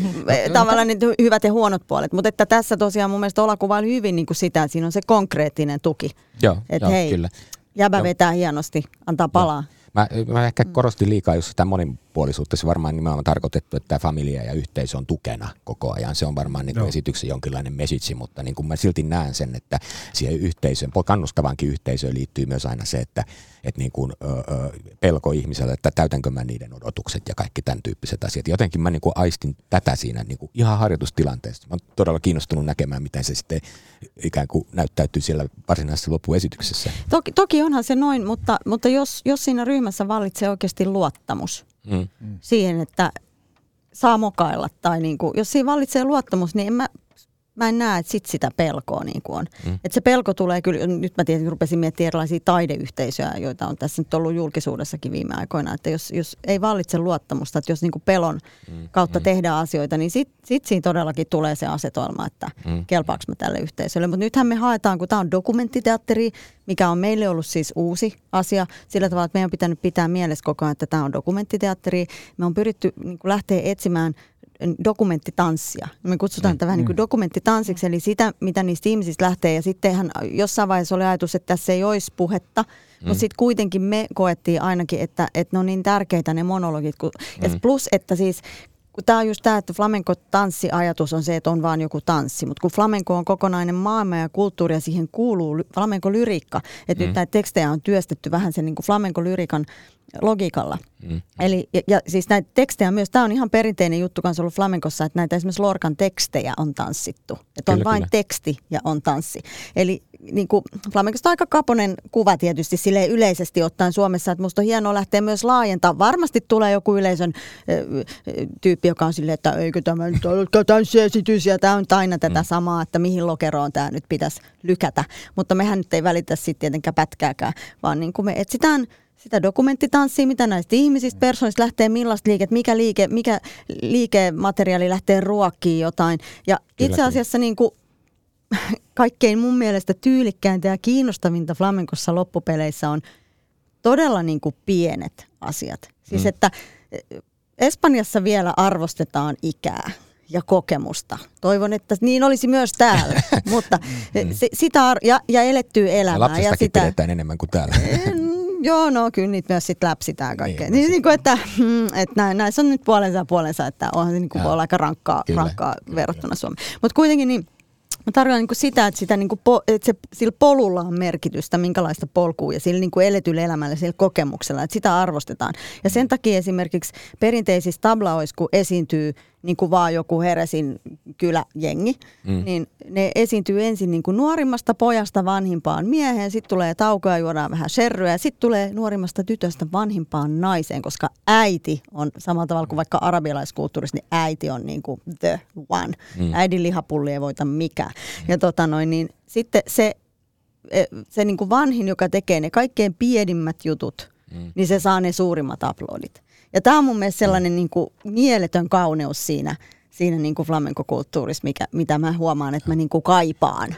tavallaan ne hy- hyvät ja huonot puolet. Mutta että tässä tosiaan mun mielestä Ola kuvaili hyvin niin kuin sitä, että siinä on se konkreettinen tuki. Joo, Et joo hei, kyllä. Jäbä Joo. vetää hienosti, antaa palaa. Mä, mä ehkä korostin liikaa just sitä monipuolisuutta. Se varmaan nimenomaan tarkoitettu, että tämä familia ja yhteisö on tukena koko ajan. Se on varmaan niin kuin Joo. esityksen jonkinlainen message, mutta niin kuin mä silti näen sen, että siihen yhteisöön, kannustavaankin yhteisöön liittyy myös aina se, että, että niin kuin, ö, ö, pelko ihmisellä, että täytänkö mä niiden odotukset ja kaikki tämän tyyppiset asiat. Jotenkin mä niin kuin aistin tätä siinä niin kuin ihan harjoitustilanteessa. Mä oon todella kiinnostunut näkemään, miten se sitten ikään kuin näyttäytyy siellä varsinaisessa loppuesityksessä. Toki, toki onhan se noin, mutta, mutta jos, jos siinä ryhmässä vallitsee oikeasti luottamus Mm. siihen, että saa mokailla tai niin kuin, jos siinä vallitsee luottamus, niin en mä, mä en näe, että sit sitä pelkoa niin kuin on. Mm. Että se pelko tulee kyllä, nyt mä tietenkin rupesin miettimään erilaisia taideyhteisöjä, joita on tässä nyt ollut julkisuudessakin viime aikoina, että jos, jos ei vallitse luottamusta, että jos niin kuin pelon Mm. kautta mm. tehdään asioita, niin sitten sit siinä todellakin tulee se asetelma, että Mm. mm. kelpaako mä tälle yhteisölle. Mutta nythän me haetaan, kun tämä on dokumenttiteatteri, mikä on meille ollut siis uusi asia, sillä tavalla, että meidän on pitänyt pitää mielessä koko ajan, että tämä on dokumenttiteatteri. Me on pyritty niin lähteä etsimään dokumenttitanssia. Me kutsutaan Mm. tätä vähän niin kuin dokumenttitanssiksi, eli sitä, mitä niistä ihmisistä lähtee. Ja sittenhän jossain vaiheessa oli ajatus, että tässä ei olisi puhetta, mm. mutta sitten kuitenkin me koettiin ainakin, että, että ne on niin tärkeitä ne monologit. Kun, mm. ja plus, että siis tämä on just tämä, että flamenco-tanssiajatus on se, että on vaan joku tanssi, mutta kun flamenco on kokonainen maailma ja kulttuuri ja siihen kuuluu ly- flamenco-lyriikka, että mm. nyt näitä tekstejä on työstetty vähän sen niin kuin flamenco-lyriikan logiikalla. Mm. Eli, ja, ja siis näitä tekstejä myös, tämä on ihan perinteinen juttu kanssa ollut flamenkossa, että näitä esimerkiksi Lorcan tekstejä on tanssittu. Että on Kyllä, vain kyllä. teksti ja on tanssi. Eli niin kuin, flamenkosta on aika kaponen kuva tietysti sille yleisesti ottaen Suomessa, että musta on hienoa lähteä myös laajentaa. Varmasti tulee joku yleisön ö, ö, tyyppi, joka on silleen, että eikö tämä nyt ole tanssiesitys ja tämä on aina tätä samaa, että mihin lokeroon tämä nyt pitäisi lykätä. Mutta mehän nyt ei välitä sitten tietenkään pätkääkään, vaan niin kuin me etsitään sitä dokumenttitanssia, mitä näistä ihmisistä, persoonista lähtee, millaista liiket, mikä, liike, mikä liikemateriaali lähtee ruokkiin jotain. Ja Kyllä, itse asiassa niin kuin, kaikkein mun mielestä tyylikkäintä ja kiinnostavinta flamenkossa loppupeleissä on todella niin kuin pienet asiat. Siis Mm. että eh, Espanjassa vielä arvostetaan ikää ja kokemusta. Toivon, että niin olisi myös täällä, mutta eh, se, sitä ar- ja, ja elettyä Ja elämää. Ja lapsistakin sitä, pidetään enemmän kuin täällä. Mm, Joo, no kyllä niitä myös sitten läpsitään kaikkea. Niin, Niin, no niin, kuin, että, mm, että näin, näissä on nyt puolensa ja puolensa, että onhan se niin kuin olla aika rankkaa, Kyllä. rankkaa verrattuna Suomeen. Mutta kuitenkin niin, mä tarkoitan niin sitä, että, sitä niin kuin po, että se, sillä polulla on merkitystä, minkälaista polkua ja sillä niin kuin eletyllä elämällä, sillä kokemuksella, että sitä arvostetaan. Ja sen takia esimerkiksi perinteisissä tablaoissa, kun esiintyy niin kuin vaan joku Heresin kyläjengi, Mm. mm. niin ne esiintyy ensin niin kuin nuorimmasta pojasta vanhimpaan mieheen, sitten tulee taukoa, juodaan vähän sherryä sitten tulee nuorimmasta tytöstä vanhimpaan naiseen, koska äiti on samalla tavalla kuin vaikka arabialaiskulttuurissa, niin äiti on niin kuin the one. Mm. Mm. Äidin lihapulli ei voita mikään. Ja tota noin, niin sitten se, e, se niin kuin vanhin, joka tekee ne kaikkein pienimmät jutut, Mm. niin se saa ne suurimmat aplodit. Ja tämä on mun mielestä sellainen niin kuin mieletön kauneus siinä, siinä niin kuin flamenkokulttuurissa, mikä, mitä mä huomaan, että mä niin kuin kaipaan.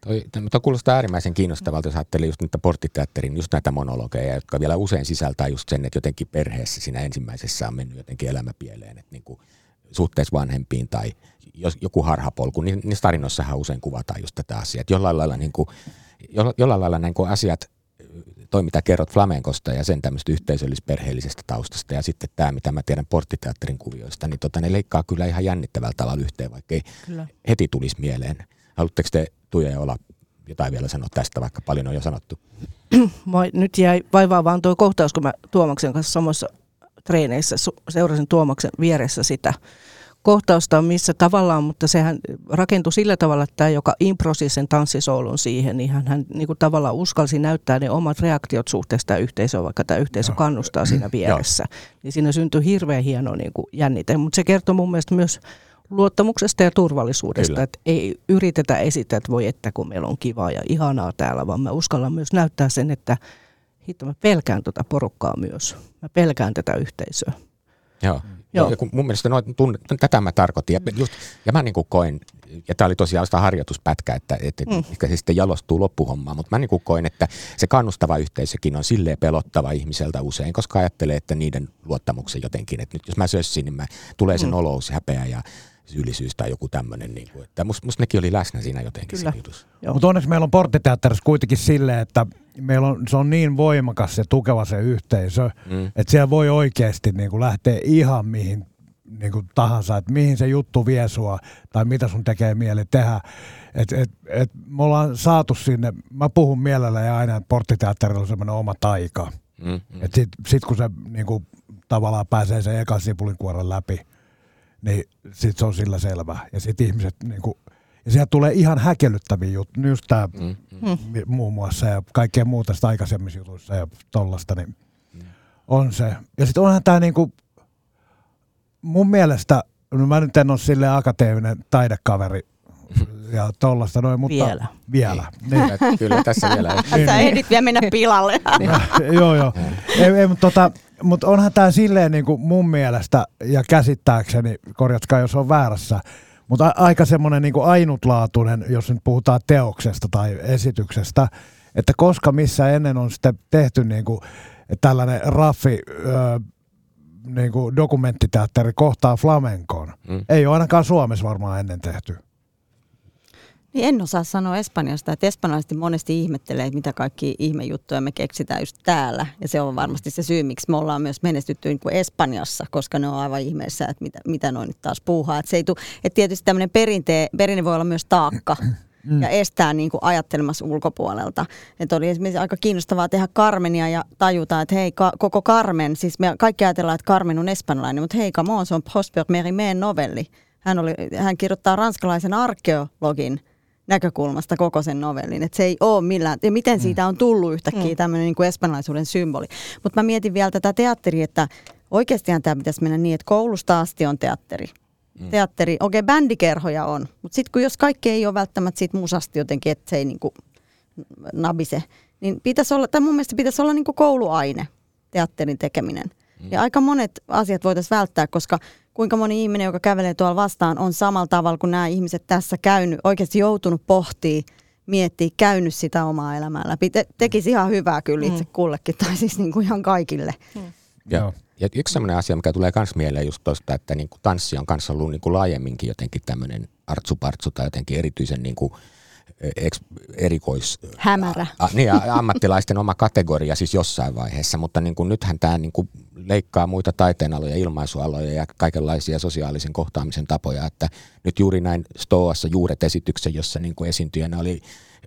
Toi, mutta kuulostaa äärimmäisen kiinnostavalta, jos ajattelee just niitä porttiteatterin, just näitä monologeja, jotka vielä usein sisältää just sen, että jotenkin perheessä siinä ensimmäisessä on mennyt jotenkin elämä pieleen, että niin kuin suhteessa vanhempiin tai jos, joku harhapolku, niin niissä tarinoissahan usein kuvataan just tätä asiaa. Että jollain lailla, niin kuin, jo, jollain lailla niin kuin asiat, toi mitä kerrot flamenkosta ja sen tämmöistä yhteisöllis-perheellisestä taustasta ja sitten tämä, mitä mä tiedän porttiteatterin kuvioista, niin tota, ne leikkaa kyllä ihan jännittävällä tavalla yhteen, vaikka ei Kyllä. heti tulisi mieleen. Haluatteko te Tuija ja olla jotain vielä sanoa tästä, vaikka paljon on jo sanottu? Moi, nyt jäi vaivaa vaan tuo kohtaus, kun mä Tuomaksen kanssa samoissa treeneissä seurasin Tuomaksen vieressä sitä kohtausta, missä tavallaan, mutta sehän rakentui sillä tavalla, että tämä, joka improsi sen tanssisoulun siihen, niin hän, hän niin kuin tavallaan uskalsi näyttää ne omat reaktiot suhteessa tähän yhteisöön, vaikka tämä yhteisö kannustaa siinä vieressä. Niin siinä syntyi hirveän hieno niin kuin jännite, mutta se kertoo mun mielestä myös luottamuksesta ja turvallisuudesta, Kyllä. että ei yritetä esittää, että voi että kun meillä on kivaa ja ihanaa täällä, vaan mä uskallan myös näyttää sen, että hitto mä pelkään tuota porukkaa myös. Mä pelkään tätä yhteisöä. Joo. Joo. Ja kun mun mielestä noin, tunne, tätä mä tarkoitin. Ja, just, ja mä niin kuin koin, ja tämä oli tosiaan sitä harjoituspätkä, että, että Mm. mm. se sitten jalostuu loppuhommaan, mutta mä niin kuin koin, että se kannustava yhteisökin on silleen pelottava ihmiseltä usein, koska ajattelee, että niiden luottamuksen jotenkin, että nyt jos mä sössin, niin mä, tulee se Mm. nolous, häpeä ja syyllisyys tai joku tämmöinen. Niin kuin, että musta, musta nekin oli läsnä siinä jotenkin Kyllä. siinä jutussa. Mutta onneksi meillä on porttiteatterissa kuitenkin silleen, että meillä on, se on niin voimakas se tukeva se yhteisö, Mm. että siellä voi oikeasti niin kuin lähteä ihan mihin niin kuin tahansa, että mihin se juttu vie sua tai mitä sun tekee mieli tehdä. Et, et, et me ollaan saatu sinne, mä puhun mielelläni aina, että porttiteatterilla on semmoinen oma taika. Mm. Mm. Et sit, kun se niin kuin, tavallaan pääsee sen ekan sipulinkuoren läpi, niin sit se on sillä selvä. Ja sit ihmiset niin kuin, ja sieltä tulee ihan häkellyttäviä juttuja, just tää Mm. Mm. Mm. muun muassa ja kaikkea muuta sitä aikaisemmissa jutuissa ja tollasta, niin on se. Ja sitten onhan tämä niinku, mun mielestä, no mä nyt en ole sille akateeminen taidekaveri ja tollasta noin, mutta Vielä. Vielä. Niin. Kyllä, kyllä, tässä vielä. Niin, Sä niin. ehdit vielä mennä pilalle. joo, joo. Ei, ei, mutta, tota, mutta onhan tämä silleen niin kuin mun mielestä ja käsittääkseni, korjatkaa jos on väärässä, mutta aika semmoinen niin ainutlaatuinen, jos nyt puhutaan teoksesta tai esityksestä, että koska missä ennen on sitten tehty niin kuin tällainen raffi ö, niin kuin dokumenttiteatteri kohtaa flamenkoon. Mm. Ei ole ainakaan Suomessa varmaan ennen tehty. Niin en osaa sanoa Espanjasta, että espanjalaiset monesti ihmettelee, että mitä kaikki ihmejuttuja me keksitään just täällä. Ja se on varmasti se syy, miksi me ollaan myös menestytty niin kuin Espanjassa, koska ne on aivan ihmeessä, että mitä, mitä noin nyt taas puuhaa. Että se ei tuu, että tietysti tämmöinen perinte, perinne voi olla myös taakka ja estää niin kuin ajattelemassa ulkopuolelta. Että oli esimerkiksi aika kiinnostavaa tehdä Carmenia ja tajuta, että hei, ka- koko Carmen, siis me kaikki ajatellaan, että Carmen on espanjalainen, mutta hei, come on, se on Prosper Merimeen novelli. Hän, oli, hän kirjoittaa ranskalaisen arkeologin näkökulmasta koko sen novellin. Että se ei ole millään, ja miten siitä on tullut yhtäkkiä Mm. tämmöinen niin kuin espanjalaisuuden symboli. Mutta mä mietin vielä tätä teatteria, että oikeastihan tämä pitäisi mennä niin, että koulusta asti on teatteri. Mm. Teatteri, okei, okay, bändikerhoja on, mutta sitten kun jos kaikki ei ole välttämättä siitä musasti jotenkin, että se ei niinku nabise, niin pitäisi olla, tai mun mielestä pitäisi olla niin kuin kouluaine, teatterin tekeminen. Mm. Ja aika monet asiat voitaisiin välttää, koska kuinka moni ihminen, joka kävelee tuolla vastaan, on samalla tavalla kuin nämä ihmiset tässä käynyt, oikeasti joutunut pohtii, miettii, käynyt sitä omaa elämää läpi. Te, tekisi ihan hyvää kyllä itse mm. kullekin, tai siis niin kuin ihan kaikille. Mm. Ja, ja yksi sellainen asia, mikä tulee myös mieleen just tuosta, että niin kuin tanssi on kanssa ollut niin kuin laajemminkin jotenkin tämmöinen artsupartsu tai jotenkin erityisen niin kuin eks, erikois... Hämärä. A, niin, ammattilaisten oma kategoria siis jossain vaiheessa, mutta niin kuin nythän tämä niin kuin leikkaa muita taiteenaloja, ilmaisualoja ja kaikenlaisia sosiaalisen kohtaamisen tapoja, että nyt juuri näin Stoassa juuret esityksen, jossa niin kuin esiintyjänä oli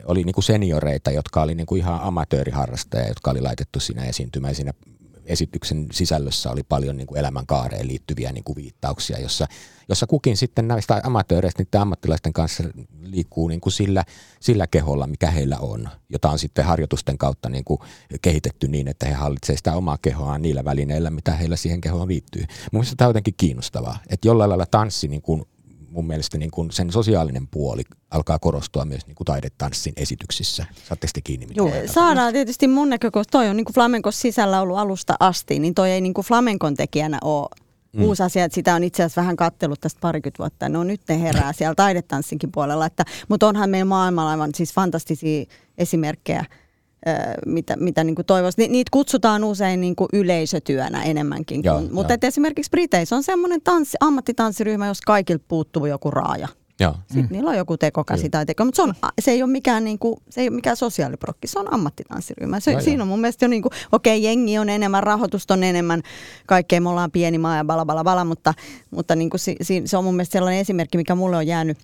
oli niin kuin senioreita, jotka oli niin kuin ihan amatööriharrastajia, jotka oli laitettu siinä esiintymään. Siinä esityksen sisällössä oli paljon niin kuin elämänkaareen liittyviä niin kuin viittauksia, jossa, jossa kukin sitten näistä amatööreistä niiden ammattilaisten kanssa liikkuu niin kuin sillä, sillä keholla, mikä heillä on, jota on sitten harjoitusten kautta niin kuin kehitetty niin, että he hallitsevat sitä omaa kehoaan niillä välineillä, mitä heillä siihen kehoon liittyy. Mun mielestä tämä on jotenkin kiinnostavaa, että jollain lailla tanssi niin kuin mun mielestä niin kuin sen sosiaalinen puoli alkaa korostua myös niin kuin taidetanssin esityksissä. Saatte sitten kiinni? Joo, saadaan tietysti mun näkökulmasta. Toi on niin kuin flamenkon sisällä ollut alusta asti, niin toi ei niin kuin flamenkon tekijänä ole mm. uusi asia. Että sitä on itse asiassa vähän kattellut tästä parikymmentä vuotta. No nyt ne herää siellä taidetanssinkin puolella. Että, mutta onhan meillä maailmalla aivan siis fantastisia esimerkkejä – mitä, mitä niin toivoisi. Ni, niitä kutsutaan usein niin kuin yleisötyönä enemmänkin. Joo, kuin, mutta esimerkiksi Briteissä on semmoinen tanssi, ammattitanssiryhmä, jos kaikilta puuttuu joku raaja. Joo. Sitten mm. niillä on joku tekokäsi tai teko, mutta se, on, se, ei ole mikään, niin kuin, se ei ole mikään sosiaaliprokki, se on ammattitanssiryhmä. Se, siinä on mun mielestä jo niin kuin, okei, okay, jengi on enemmän, rahoitusta on enemmän, kaikkea me ollaan pieni maa ja bala bala bala, mutta, mutta niin kuin, si, si, se on mun mielestä sellainen esimerkki, mikä mulle on jäänyt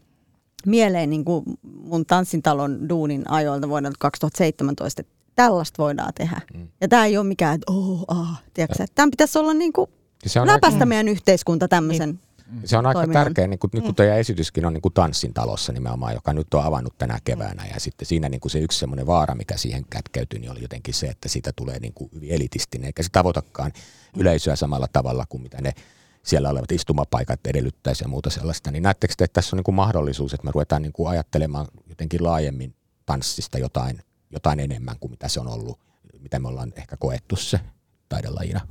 mieleen niin kuin mun tanssintalon duunin ajoilta vuodelta 2017, että tällaista voidaan tehdä. Mm. Ja tämä ei ole mikään, että oh, ah, tiedätkö, tämän pitäisi olla niin kuin se on läpäistä aika, meidän yhteiskunta tämmöisen niin. Se on aika toiminnan. tärkeä, niin kuin, nyt kun mm. teidän esityskin on niin kuin Tanssin talossa nimenomaan, joka nyt on avannut tänä keväänä. Ja sitten siinä niin kuin se yksi semmoinen vaara, mikä siihen kätkeytyy, niin oli jotenkin se, että siitä tulee niin kuin hyvin elitistinen, eikä se tavoitakaan yleisöä samalla tavalla kuin mitä ne siellä olevat istumapaikat edellyttäisi ja muuta sellaista. Niin näettekö te, että tässä on niin kuin mahdollisuus, että me ruvetaan niin kuin ajattelemaan jotenkin laajemmin tanssista jotain jotain enemmän kuin mitä se on ollut, mitä me ollaan ehkä koettu se taidelajina.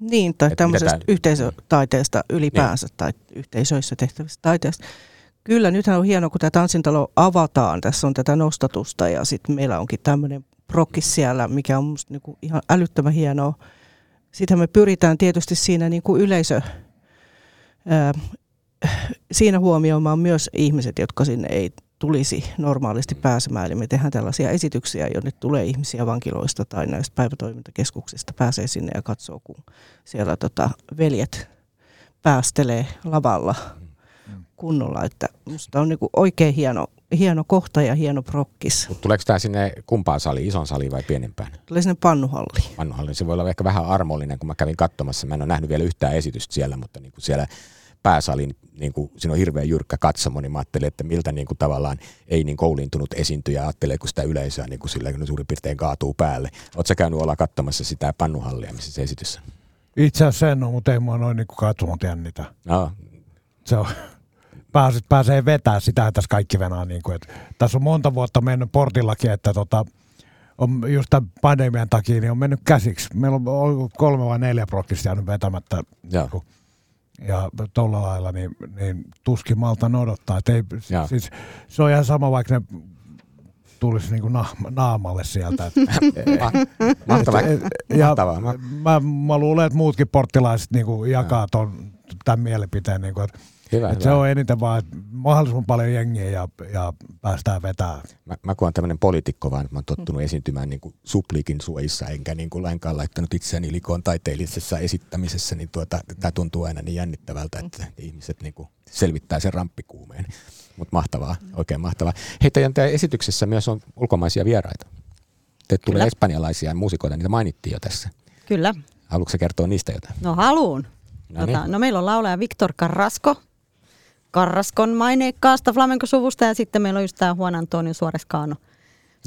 Niin, tai Et tämmöisestä yhteisötaiteesta ylipäänsä niin. tai yhteisöissä tehtävistä taiteesta. Kyllä, nythän on hienoa, kun tämä tanssintalo avataan. Tässä on tätä nostatusta ja sitten meillä onkin tämmöinen prokkis siellä, mikä on musta niinku ihan älyttömän hienoa. Sitten me pyritään tietysti siinä niinku yleisö, ää, siinä huomioimaan myös ihmiset, jotka sinne ei tulisi normaalisti pääsemään. Eli me tehdään tällaisia esityksiä, jonne tulee ihmisiä vankiloista tai näistä päivätoimintakeskuksista, pääsee sinne ja katsoo, kun siellä tota, veljet päästelee lavalla kunnolla. Että musta on niinku oikein hieno, hieno kohta ja hieno prokkis. Mut tuleeko tämä sinne kumpaan saliin, ison saliin vai pienempään? Tulee sinne pannuhalliin. Pannuhalliin. Se voi olla ehkä vähän armollinen, kun mä kävin katsomassa. Mä en ole nähnyt vielä yhtään esitystä siellä, mutta niin kuin siellä pääsalin, niin kuin, siinä on hirveän jyrkkä katsomo, niin mä ajattelin, että miltä niin kuin, tavallaan ei niin kouliintunut esiintyjä ajattelee, kun sitä yleisöä niin kuin sillä kun suurin piirtein kaatuu päälle. Oletko käynyt olla katsomassa sitä pannuhallia, missä se esitys on? Itse asiassa en ole, mutta ei mua noin niin katsomot jännitä. No. Se on, pääset, pääsee vetää sitä, tässä kaikki venää. Niin kuin, että tässä on monta vuotta mennyt portillakin, että tota, on just tämän pandemian takia niin on mennyt käsiksi. Meillä on kolme vai neljä prokkista jäänyt vetämättä. Niin kuin, ja tuolla lailla, niin, niin tuskin malta odottaa. ei, siis, se on ihan sama, vaikka ne tulisi niin na, naamalle sieltä. Mahtavaa. ja mä, mä, luulen, että muutkin porttilaiset niin jakaa ton, tämän mielipiteen. Niin kuin, että Hyvä, hyvä. Se on eniten vaan, että mahdollisimman paljon jengiä ja, ja päästään vetämään. Mä, mä kun olen tämmöinen poliitikko vaan, mä oon tottunut mm. esiintymään niin kuin supliikin suojissa, enkä niin kuin lainkaan laittanut itseäni likoon taiteellisessa esittämisessä, niin tuota, tämä tuntuu aina niin jännittävältä, että mm. ihmiset niin kuin selvittää sen ramppikuumeen. Mutta mahtavaa, oikein mahtavaa. Hei, teidän esityksessä myös on ulkomaisia vieraita. Te tulee Kyllä. espanjalaisia muusikoita, niitä mainittiin jo tässä. Kyllä. Haluatko kertoa niistä jotain? No haluun. No, niin. no meillä on laulaja Viktor Carrasco, Karraskon maineikkaasta flamenkosuvusta ja sitten meillä on just tämä Juan Antonio Suorescaano.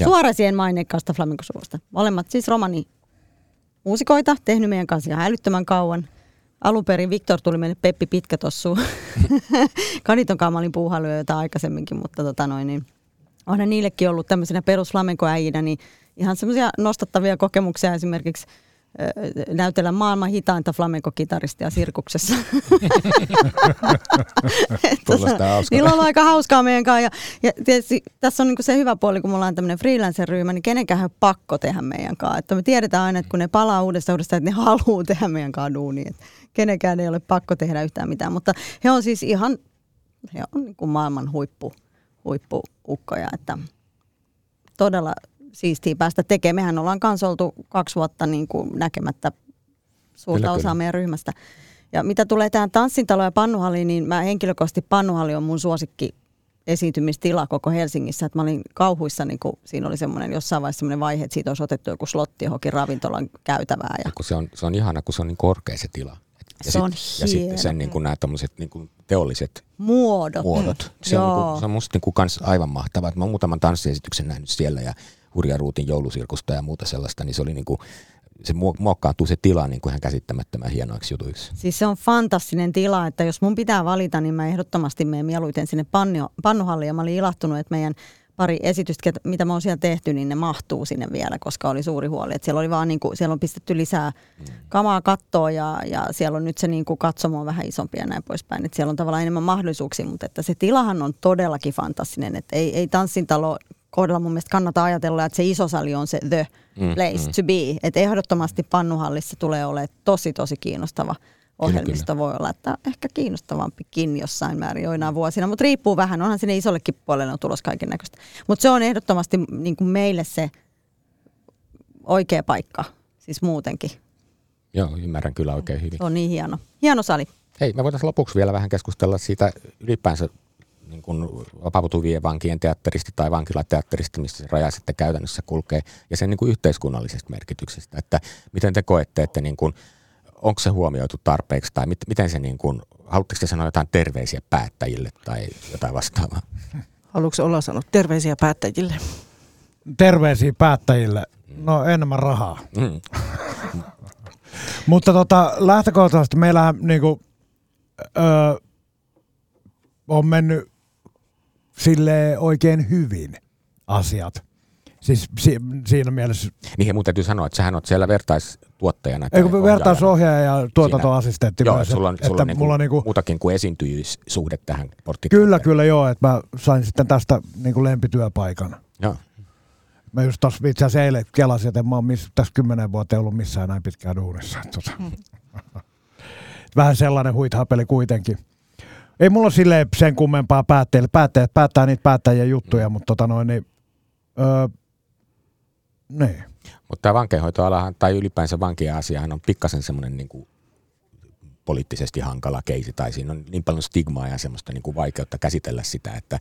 Suoresien maineikkaasta flamenkosuvusta. Molemmat siis romani muusikoita, tehnyt meidän kanssa ihan älyttömän kauan. Alun perin Viktor tuli meille Peppi Pitkätossu. Kaniton kanssa mä olin puuhailu jotain aikaisemminkin, mutta tota noin, niin onhan niillekin ollut tämmöisenä perusflamenkoäijinä, niin ihan semmoisia nostattavia kokemuksia esimerkiksi näytellä maailman hitainta flamenco-kitaristia sirkuksessa. Niillä on aika hauskaa meidän kanssa. Ja, ja tietysti, tässä on niin se hyvä puoli, kun me ollaan tämmöinen freelancer-ryhmä, niin kenenkään on pakko tehdä meidän kanssa. Että me tiedetään aina, että kun ne palaa uudestaan uudestaan, että ne haluaa tehdä meidän kanssa duunia. Että kenenkään ei ole pakko tehdä yhtään mitään. Mutta he on siis ihan, he on niin kuin maailman huippu, huippuukkoja. Että todella siistiä päästä tekemään. Mehän ollaan kanssa oltu kaksi vuotta niin kuin näkemättä suurta kyllä, osaa kyllä. meidän ryhmästä. Ja mitä tulee tähän tanssintalo ja pannuhalliin, niin mä henkilökohtaisesti pannuhalli on mun suosikki esiintymistila koko Helsingissä. Että mä olin kauhuissa, niin kun siinä oli semmoinen jossain vaiheessa semmoinen vaihe, että siitä olisi otettu joku slotti johonkin ravintolan käytävää. Ja... Kun se, on, se on ihana, kun se on niin korkea se tila. Ja se sit, on Ja sitten sen niin kuin nämä niin kuin teolliset muodot. muodot. Se, on, niin kuin, se on musta niin kuin kans aivan mahtavaa. Mä oon muutaman tanssiesityksen nähnyt siellä ja Hurja Ruutin joulusirkusta ja muuta sellaista, niin se oli niin kuin, se muokkaantuu se tila niin kuin ihan käsittämättömän hienoiksi jutuiksi. Siis se on fantastinen tila, että jos mun pitää valita, niin mä ehdottomasti menen mieluiten sinne pannu, pannuhalliin ja mä olin ilahtunut, että meidän pari esitystä, mitä me on siellä tehty, niin ne mahtuu sinne vielä, koska oli suuri huoli. Että siellä, oli vaan niin kuin, siellä on pistetty lisää mm. kamaa kattoa ja, ja siellä on nyt se niin kuin katsomo vähän isompi ja näin poispäin. Että siellä on tavallaan enemmän mahdollisuuksia, mutta että se tilahan on todellakin fantastinen. Että ei, ei tanssintalo kohdalla mun mielestä kannattaa ajatella, että se iso sali on se the mm, place mm. to be. Että ehdottomasti Pannuhallissa tulee olemaan tosi tosi kiinnostava ohjelmisto. Kyllä, Voi olla, että ehkä kiinnostavampikin jossain määrin joinain vuosina, mutta riippuu vähän. Onhan sinne isollekin puolelle on tulos kaiken näköistä. Mutta se on ehdottomasti niin kuin meille se oikea paikka, siis muutenkin. Joo, ymmärrän kyllä oikein hyvin. Se on niin hieno. Hieno sali. Hei, me voitaisiin lopuksi vielä vähän keskustella siitä ylipäänsä niin kuin vapautuvien vankien teatterista tai vankilateatterista, missä se raja sitten käytännössä kulkee, ja sen niin kuin yhteiskunnallisesta merkityksestä, että miten te koette, että niin kuin, onko se huomioitu tarpeeksi, tai mit, miten se, niin kuin, haluatteko te sanoa jotain terveisiä päättäjille tai jotain vastaavaa? Haluatko olla sanoa terveisiä päättäjille? Terveisiä päättäjille? No enemmän rahaa. Mm. Mutta tota, lähtökohtaisesti meillä niin kuin, öö, on mennyt sille oikein hyvin asiat. Siis si- siinä mielessä... Niin, mun täytyy sanoa, että sähän oot siellä vertaistuottajana. Eikö vertaisohjaaja ja tuotantoassistentti joo, myös. Sulla on, sulla on niinku mulla niinku, muutakin kuin esiintyjyyssuhde tähän porttikauteen. Kyllä, kyllä joo, että mä sain sitten tästä niinku lempityöpaikan. Joo. Mä just tuossa itse asiassa eilen kelasin, että mä oon miss, tässä kymmenen vuotta ollut missään näin pitkään duunissa. Tota. Hmm. Vähän sellainen huithapeli kuitenkin. Ei mulla sille sen kummempaa päättäjille. Päättäjät päättää niitä päättäjien juttuja, mutta tota noin, niin, öö, niin. Mutta tämä vankeinhoitoalahan tai ylipäänsä vankien asiahan on pikkasen semmoinen niin kuin poliittisesti hankala keisi, tai siinä on niin paljon stigmaa ja semmoista niin kuin vaikeutta käsitellä sitä, että,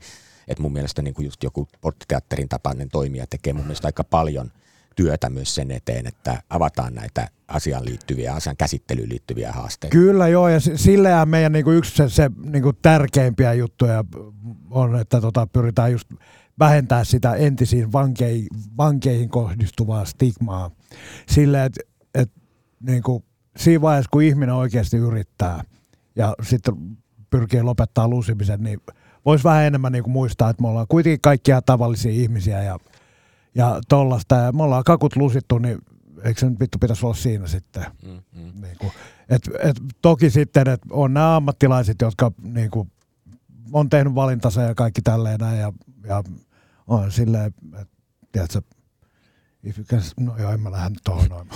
että mun mielestä niin kuin just joku porttiteatterin tapainen toimija tekee mun mielestä aika paljon – työtä myös sen eteen, että avataan näitä asiaan liittyviä, asian käsittelyyn liittyviä haasteita. Kyllä joo, ja sillähän meidän niinku yksi se, se niinku tärkeimpiä juttuja on, että tota, pyritään just vähentää sitä entisiin vankeihin, vankeihin kohdistuvaa stigmaa. Sillä, että et, niinku, siinä vaiheessa, kun ihminen oikeasti yrittää ja sitten pyrkii lopettaa lusimisen, niin voisi vähän enemmän niinku muistaa, että me ollaan kuitenkin kaikkia tavallisia ihmisiä ja ja tollasta. Ja me ollaan kakut lusittu, niin eikö se nyt vittu pitäisi olla siinä sitten? Mm, mm. Niin kuin, et, et, toki sitten, että on nämä ammattilaiset, jotka niin kuin, on tehnyt valintansa ja kaikki tälleen näin. Ja, ja on silleen, että tiedätkö, can, no joo, en mä lähde tuohon noin.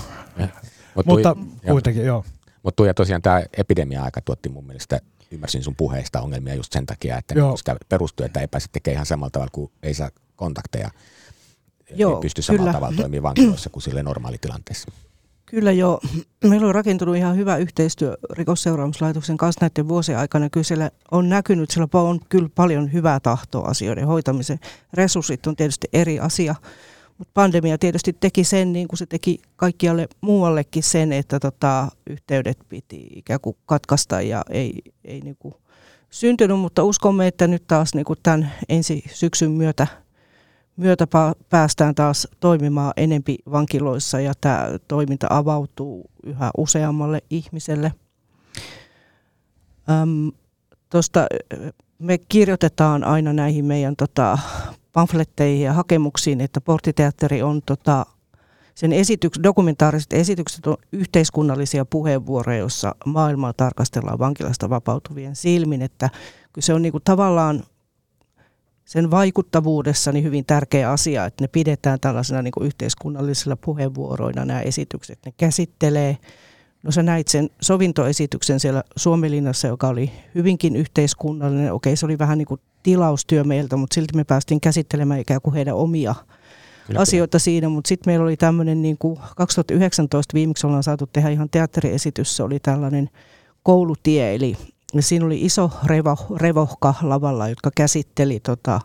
Mut Mutta kuitenkin, joo. Mutta ja tosiaan tämä epidemia-aika tuotti mun mielestä, ymmärsin sun puheista ongelmia just sen takia, että niin sitä perustyötä ei pääse tekemään ihan samalla tavalla kuin ei saa kontakteja Joo, ei pysty samalla kyllä. tavalla toimimaan vankiloissa kuin sille normaalitilanteessa. Kyllä joo. Meillä on rakentunut ihan hyvä yhteistyö rikosseuraamuslaitoksen kanssa näiden vuosien aikana. Kyllä siellä on näkynyt, siellä on kyllä paljon hyvää tahtoa asioiden hoitamisen. Resurssit on tietysti eri asia, mutta pandemia tietysti teki sen, niin kuin se teki kaikkialle muuallekin sen, että tota, yhteydet piti ikään kuin katkaista ja ei, ei niin kuin syntynyt, mutta uskomme, että nyt taas niin kuin tämän ensi syksyn myötä – myötä päästään taas toimimaan enempi vankiloissa ja tämä toiminta avautuu yhä useammalle ihmiselle. Öm, tosta, me kirjoitetaan aina näihin meidän tota, pamfletteihin ja hakemuksiin, että porttiteatteri on tota, sen esityks, dokumentaariset esitykset on yhteiskunnallisia puheenvuoroja, joissa maailmaa tarkastellaan vankilasta vapautuvien silmin, että kyllä se on niin kuin tavallaan sen vaikuttavuudessa niin hyvin tärkeä asia, että ne pidetään tällaisena niin kuin yhteiskunnallisilla puheenvuoroina nämä esitykset. Ne käsittelee, no sä näit sen sovintoesityksen siellä Suomilinnassa, joka oli hyvinkin yhteiskunnallinen. Okei, se oli vähän niin kuin tilaustyö meiltä, mutta silti me päästiin käsittelemään ikään kuin heidän omia Kyllä, asioita siinä, mutta sitten meillä oli tämmöinen niin kuin 2019 viimeksi ollaan saatu tehdä ihan teatteriesitys, se oli tällainen koulutie, eli siinä oli iso revo, revohka lavalla, jotka käsitteli tota,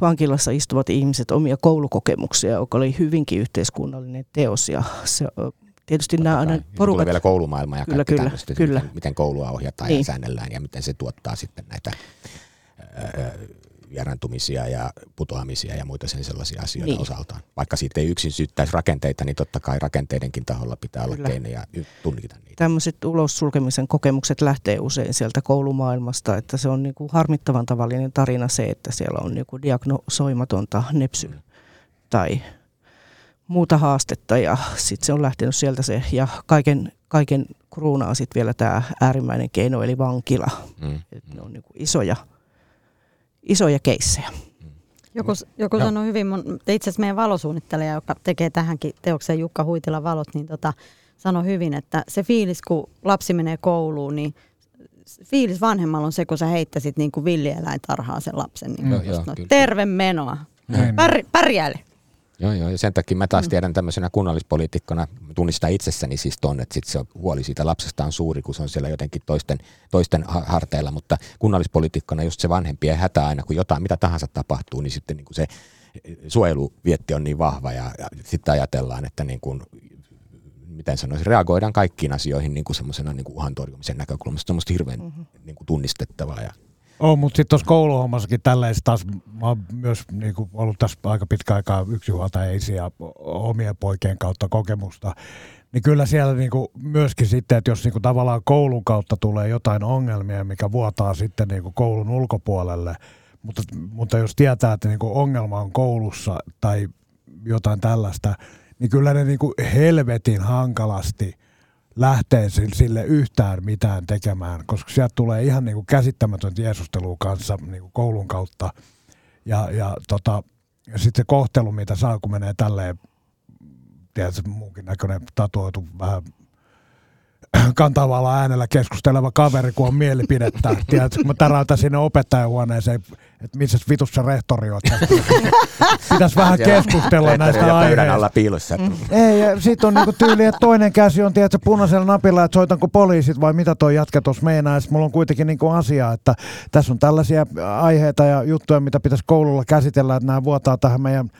vankilassa istuvat ihmiset omia koulukokemuksia, joka oli hyvinkin yhteiskunnallinen teos. Ja se, tietysti Totta nämä aina porukat... Vielä koulumaailma ja kyllä, kyllä, kyllä. Miten, miten koulua ohjataan niin. ja säännellään ja miten se tuottaa sitten näitä vieraantumisia ja putoamisia ja muita sen sellaisia asioita niin. osaltaan. Vaikka siitä ei yksin syyttäisi rakenteita, niin totta kai rakenteidenkin taholla pitää olla keinoja tunnita niitä. Tämmöiset ulos sulkemisen kokemukset lähtee usein sieltä koulumaailmasta, että se on niin kuin harmittavan tavallinen tarina se, että siellä on niin kuin diagnosoimatonta nepsy tai muuta haastetta ja sitten se on lähtenyt sieltä se ja kaiken, kaiken kruunaa sitten vielä tämä äärimmäinen keino eli vankila. Mm. Et ne on niin kuin isoja isoja keissejä. Joku, joku sanoi hyvin, mun, itse asiassa meidän valosuunnittelija, joka tekee tähänkin teokseen Jukka Huitila valot, niin tota, sanoi hyvin, että se fiilis, kun lapsi menee kouluun, niin fiilis vanhemmalla on se, kun sä heittäisit niin kuin villieläintarhaa sen lapsen. Niin no, joo, no, terve menoa. Pär, pärjäile. Joo, joo, ja sen takia mä taas mm. tiedän tämmöisenä kunnallispoliitikkona, tunnistaa itsessäni siis ton, että sit se huoli siitä lapsesta on suuri, kun se on siellä jotenkin toisten, toisten harteilla, mutta kunnallispoliitikkona just se vanhempien hätä aina, kun jotain, mitä tahansa tapahtuu, niin sitten niin kuin se suojeluvietti on niin vahva ja, ja sitten ajatellaan, että niin kuin, miten sanoisin, reagoidaan kaikkiin asioihin niin kuin semmoisena niin kuin uhan torjumisen näkökulmasta. Se on hirveän mm-hmm. niin kuin tunnistettavaa ja on, mutta sitten tuossa kouluhommassakin tälleen taas, mä oon myös niin kuin, ollut tässä aika pitkä aikaa yksinhuoltajaisia omien poikien kautta kokemusta, niin kyllä siellä niin kuin myöskin sitten, että jos niin kuin tavallaan koulun kautta tulee jotain ongelmia, mikä vuotaa sitten niin kuin koulun ulkopuolelle, mutta, mutta jos tietää, että niin kuin ongelma on koulussa tai jotain tällaista, niin kyllä ne niin kuin helvetin hankalasti – lähtee sille yhtään mitään tekemään, koska sieltä tulee ihan niin kuin käsittämätöntä Jeesustelua kanssa niin kuin koulun kautta. Ja, ja, tota, sitten se kohtelu, mitä saa, kun menee tälleen, tiedätkö, muunkin näköinen tatuoitu vähän kantavalla äänellä keskusteleva kaveri, kun on mielipidettä. Tiedätkö, kun mä täräytän sinne opettajahuoneeseen, että missä vitussa rehtori on. Pitäisi vähän keskustella näistä aiheista. alla piilossa. Mm. Ei, ja sit on niinku tyyli, että toinen käsi on tiedätkö, punaisella napilla, että soitanko poliisit vai mitä toi jatka tuossa meinaa. Sitten mulla on kuitenkin niinku asia, että tässä on tällaisia aiheita ja juttuja, mitä pitäisi koululla käsitellä, että nämä vuotaa tähän meidän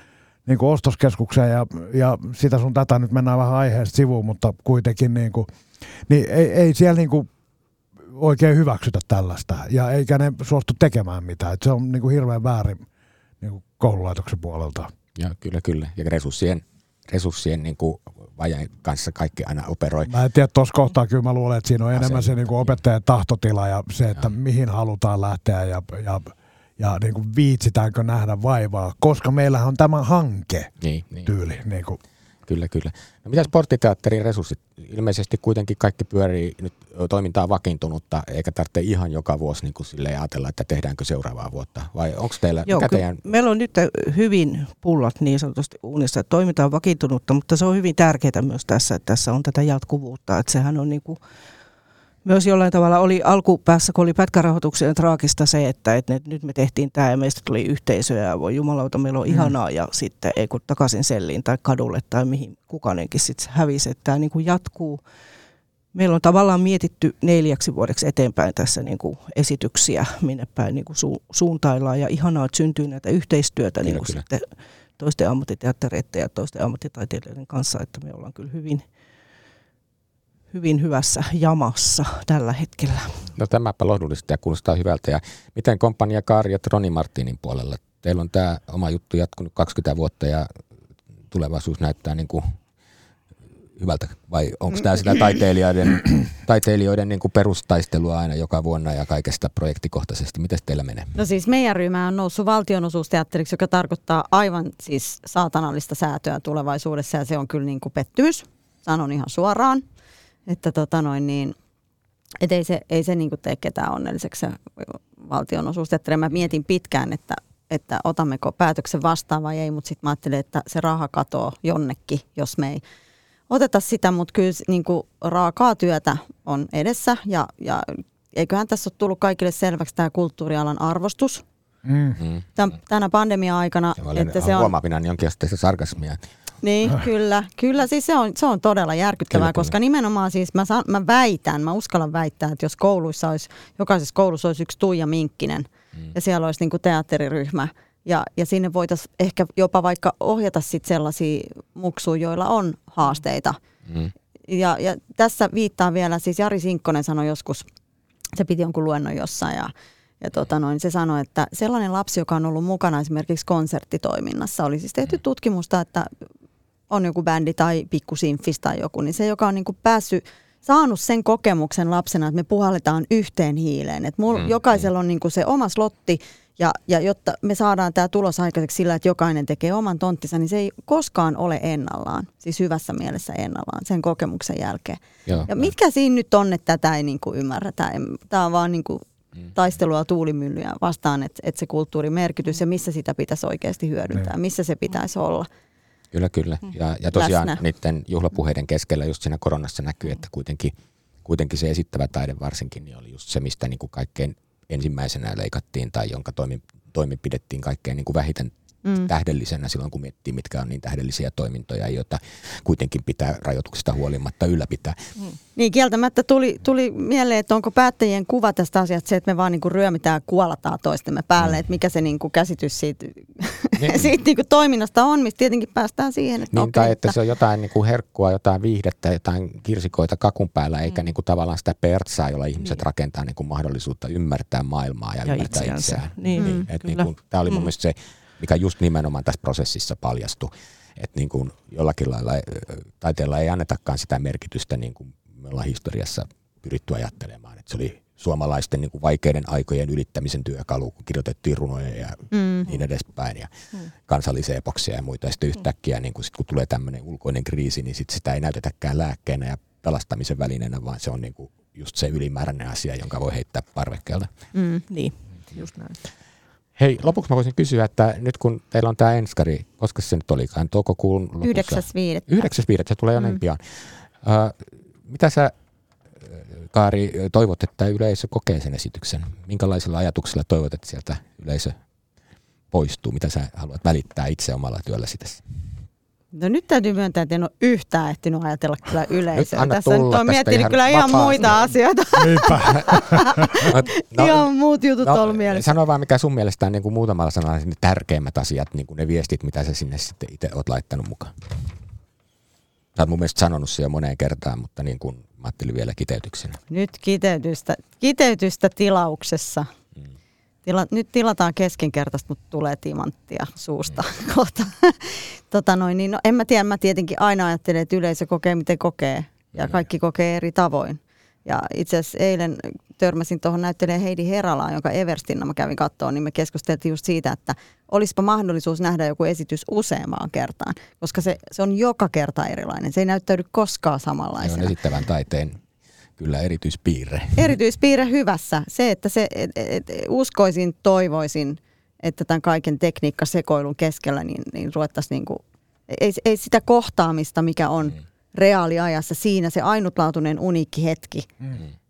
niin kuin ostoskeskukseen ja, ja sitä sun tätä nyt mennään vähän aiheesta sivuun, mutta kuitenkin niin kuin, niin ei, ei siellä niin kuin oikein hyväksytä tällaista ja eikä ne suostu tekemään mitään. Et se on niin kuin hirveän väärin niin kuin koululaitoksen puolelta. Ja kyllä, kyllä. Ja resurssien, resurssien niin kuin vajeen kanssa kaikki aina operoi. Mä en tiedä, tuossa kohtaa kyllä mä luulen, että siinä on enemmän se niin kuin opettajan tahtotila ja se, että ja. mihin halutaan lähteä ja, ja ja niin kuin viitsitäänkö nähdä vaivaa, koska meillä on tämä hanke niin, niin. tyyli. Niin kuin. Kyllä, kyllä. No mitä sporttiteatterin resurssit? Ilmeisesti kuitenkin kaikki pyörii nyt toimintaa vakiintunutta, eikä tarvitse ihan joka vuosi niin kuin sille ajatella, että tehdäänkö seuraavaa vuotta. Vai onko teillä Joo, teidän... Meillä on nyt hyvin pullat niin sanotusti uunissa, että toiminta on vakiintunutta, mutta se on hyvin tärkeää myös tässä, että tässä on tätä jatkuvuutta. Että sehän on niin kuin myös jollain tavalla oli alkupäässä, kun oli pätkärahoituksen traagista se, että, että nyt me tehtiin tämä ja meistä tuli yhteisö ja voi jumalauta, meillä on mm. ihanaa ja sitten ei kun takaisin selliin tai kadulle tai mihin kukainenkin sitten hävisi, että tämä niin kuin jatkuu. Meillä on tavallaan mietitty neljäksi vuodeksi eteenpäin tässä niin kuin esityksiä, minne päin niin kuin su- suuntaillaan ja ihanaa, että syntyy näitä yhteistyötä kyllä, niin kuin sitten toisten ammattiteattereiden ja toisten ammattitaiteilijoiden kanssa, että me ollaan kyllä hyvin – hyvin hyvässä jamassa tällä hetkellä. No tämäpä lohdullista ja kuulostaa hyvältä. Ja miten komppania Kaari ja Roni Martinin puolella? Teillä on tämä oma juttu jatkunut 20 vuotta ja tulevaisuus näyttää niin kuin hyvältä? Vai onko tämä sitä taiteilijoiden, taiteilijoiden niin kuin perustaistelua aina joka vuonna ja kaikesta projektikohtaisesti? Miten teillä menee? No siis meidän ryhmä on noussut valtionosuusteatteriksi, joka tarkoittaa aivan siis saatanallista säätöä tulevaisuudessa ja se on kyllä niin kuin pettymys, sanon ihan suoraan. Että tota noin niin, et ei se, ei se niin kuin tee ketään onnelliseksi se valtionosuusteatteri. Mä mietin pitkään, että, että otammeko päätöksen vastaan vai ei, mutta sitten mä ajattelin, että se raha katoo jonnekin, jos me ei oteta sitä, mutta kyllä niin kuin raakaa työtä on edessä ja, ja eiköhän tässä ole tullut kaikille selväksi tämä kulttuurialan arvostus. Mm. Mm. Tän, tänä pandemia-aikana. Ja olen että se on, huomaavina jonkinlaista sarkasmia. Niin, kyllä, kyllä siis se on, se on todella järkyttävää, Kyllä, kyllä, koska nimenomaan siis mä, saan, mä väitän, mä uskallan väittää, että jos kouluissa olisi, jokaisessa koulussa olisi yksi Tuija Minkkinen mm. ja siellä olisi niinku teatteriryhmä ja, ja sinne voitaisiin ehkä jopa vaikka ohjata sit sellaisia muksuja, joilla on haasteita. Mm. Ja, ja tässä viittaa vielä, siis Jari Sinkkonen sanoi joskus, se piti jonkun luennon jossain ja, ja tota noin, se sanoi, että sellainen lapsi, joka on ollut mukana esimerkiksi konserttitoiminnassa, oli siis tehty tutkimusta, että on joku bändi tai pikkusimfis tai joku, niin se, joka on niin kuin päässyt, saanut sen kokemuksen lapsena, että me puhalletaan yhteen hiileen. Että mul, Mm, mm, jokaisella on niin kuin se oma slotti ja, ja jotta me saadaan tämä tulos aikaiseksi sillä, että jokainen tekee oman tonttinsa, niin se ei koskaan ole ennallaan, siis hyvässä mielessä ennallaan sen kokemuksen jälkeen. Joo, Ja mitkä siinä nyt on, että tätä ei niin kuin ymmärretä? Tämä on vaan niin kuin taistelua tuulimyllyjä vastaan, että, että se kulttuurimerkitys ja missä sitä pitäisi oikeasti hyödyntää, missä se pitäisi olla. Kyllä, kyllä. Ja, ja tosiaan Läsnä. niiden juhlapuheiden keskellä just siinä koronassa näkyy, että kuitenkin, kuitenkin se esittävä taide varsinkin niin oli just se, mistä niin kuin kaikkein ensimmäisenä leikattiin tai jonka toimi, toimi pidettiin kaikkein niin kuin vähiten mm. tähdellisenä silloin, kun miettii, mitkä on niin tähdellisiä toimintoja, joita kuitenkin pitää rajoituksista huolimatta ylläpitää. Niin kieltämättä tuli, tuli mieleen, että onko päättäjien kuva tästä asiasta se, että me vaan niinku ryömitään ja kuolataan toistemme päälle, mm. että mikä se niinku käsitys siitä, Niin. siitä niinku toiminnasta on, mistä tietenkin päästään siihen, että Niin, okei, tai että se on jotain niin kuin herkkua, jotain viihdettä, jotain kirsikoita kakun päällä, eikä Mm. niin kuin tavallaan sitä pertsaa, jolla ihmiset rakentaa niin kuin mahdollisuutta ymmärtää maailmaa ja, Ja ymmärtää itseänsä. itseään. Niin, niin, mm, niin kuin, tämä oli mun Mm. mielestä se, mikä just nimenomaan tässä prosessissa paljastui, että niin kuin jollakin lailla taiteella ei annetakaan sitä merkitystä, niin kuin me ollaan historiassa pyritty ajattelemaan, että se oli suomalaisten niin kuin vaikeiden aikojen ylittämisen työkalu, kun kirjoitettiin runoja ja Mm. niin edespäin ja kansallisia epoksia ja muita. Ja sitten yhtäkkiä, niin kun, sit, kun tulee tämmöinen ulkoinen kriisi, niin sit sitä ei näytetäkään lääkkeenä ja pelastamisen välineenä, vaan se on niin kuin just se ylimääräinen asia, jonka voi heittää parvekkeelta. Mm. Niin, just näin. Hei, lopuksi mä voisin kysyä, että nyt kun teillä on tämä enskari, koska se nyt olikaan, toukokuun lopussa? 9.5. 9.5. se tulee jo Mm. pian. Uh, mitä sä, Kaari, toivot, että yleisö kokee sen esityksen? Minkälaisilla ajatuksilla toivot, että sieltä yleisö poistuu? Mitä sä haluat välittää itse omalla työlläsi tässä? No nyt täytyy myöntää, että en ole yhtään ehtinyt ajatella kyllä yleisöä. anna Tässä nyt on miettinyt ihan kyllä ihan vapaasti. muita asioita. Niinpä. No, ihan muut jutut on ollut mielessä. Sano vaan, mikä sun mielestä on niin kuin muutamalla sanalla ne tärkeimmät asiat, niin kuin ne viestit, mitä sä sinne sitten itse oot laittanut mukaan. Sä oot mun mielestä sanonut se jo moneen kertaan, mutta niin kuin mä ajattelin vielä kiteytyksenä. Nyt kiteytystä, kiteytystä tilauksessa. Tila, nyt tilataan keskinkertaista, mutta tulee timanttia suusta kohta. tota noin, niin, no, en mä tiedä, mä tietenkin aina ajattelen, että yleisö kokee miten kokee ja kaikki kokee eri tavoin. Ja itse asiassa eilen törmäsin tuohon näyttelijä Heidi Heralaan, jonka Everstinna mä kävin kattoon, niin me keskusteltiin just siitä, että olisipa mahdollisuus nähdä joku esitys useampaan kertaan, koska se, se on joka kerta erilainen. Se ei näyttäydy koskaan Se on samanlaisena esittävän taiteen kyllä erityispiirre. erityispiirre hyvässä. Se, että se, et, et, uskoisin, toivoisin, että tämän kaiken tekniikkasekoilun keskellä niin, niin ruvettaisiin niinku, ei, ei sitä kohtaamista, mikä on reaaliajassa, siinä se ainutlaatuinen uniikki hetki,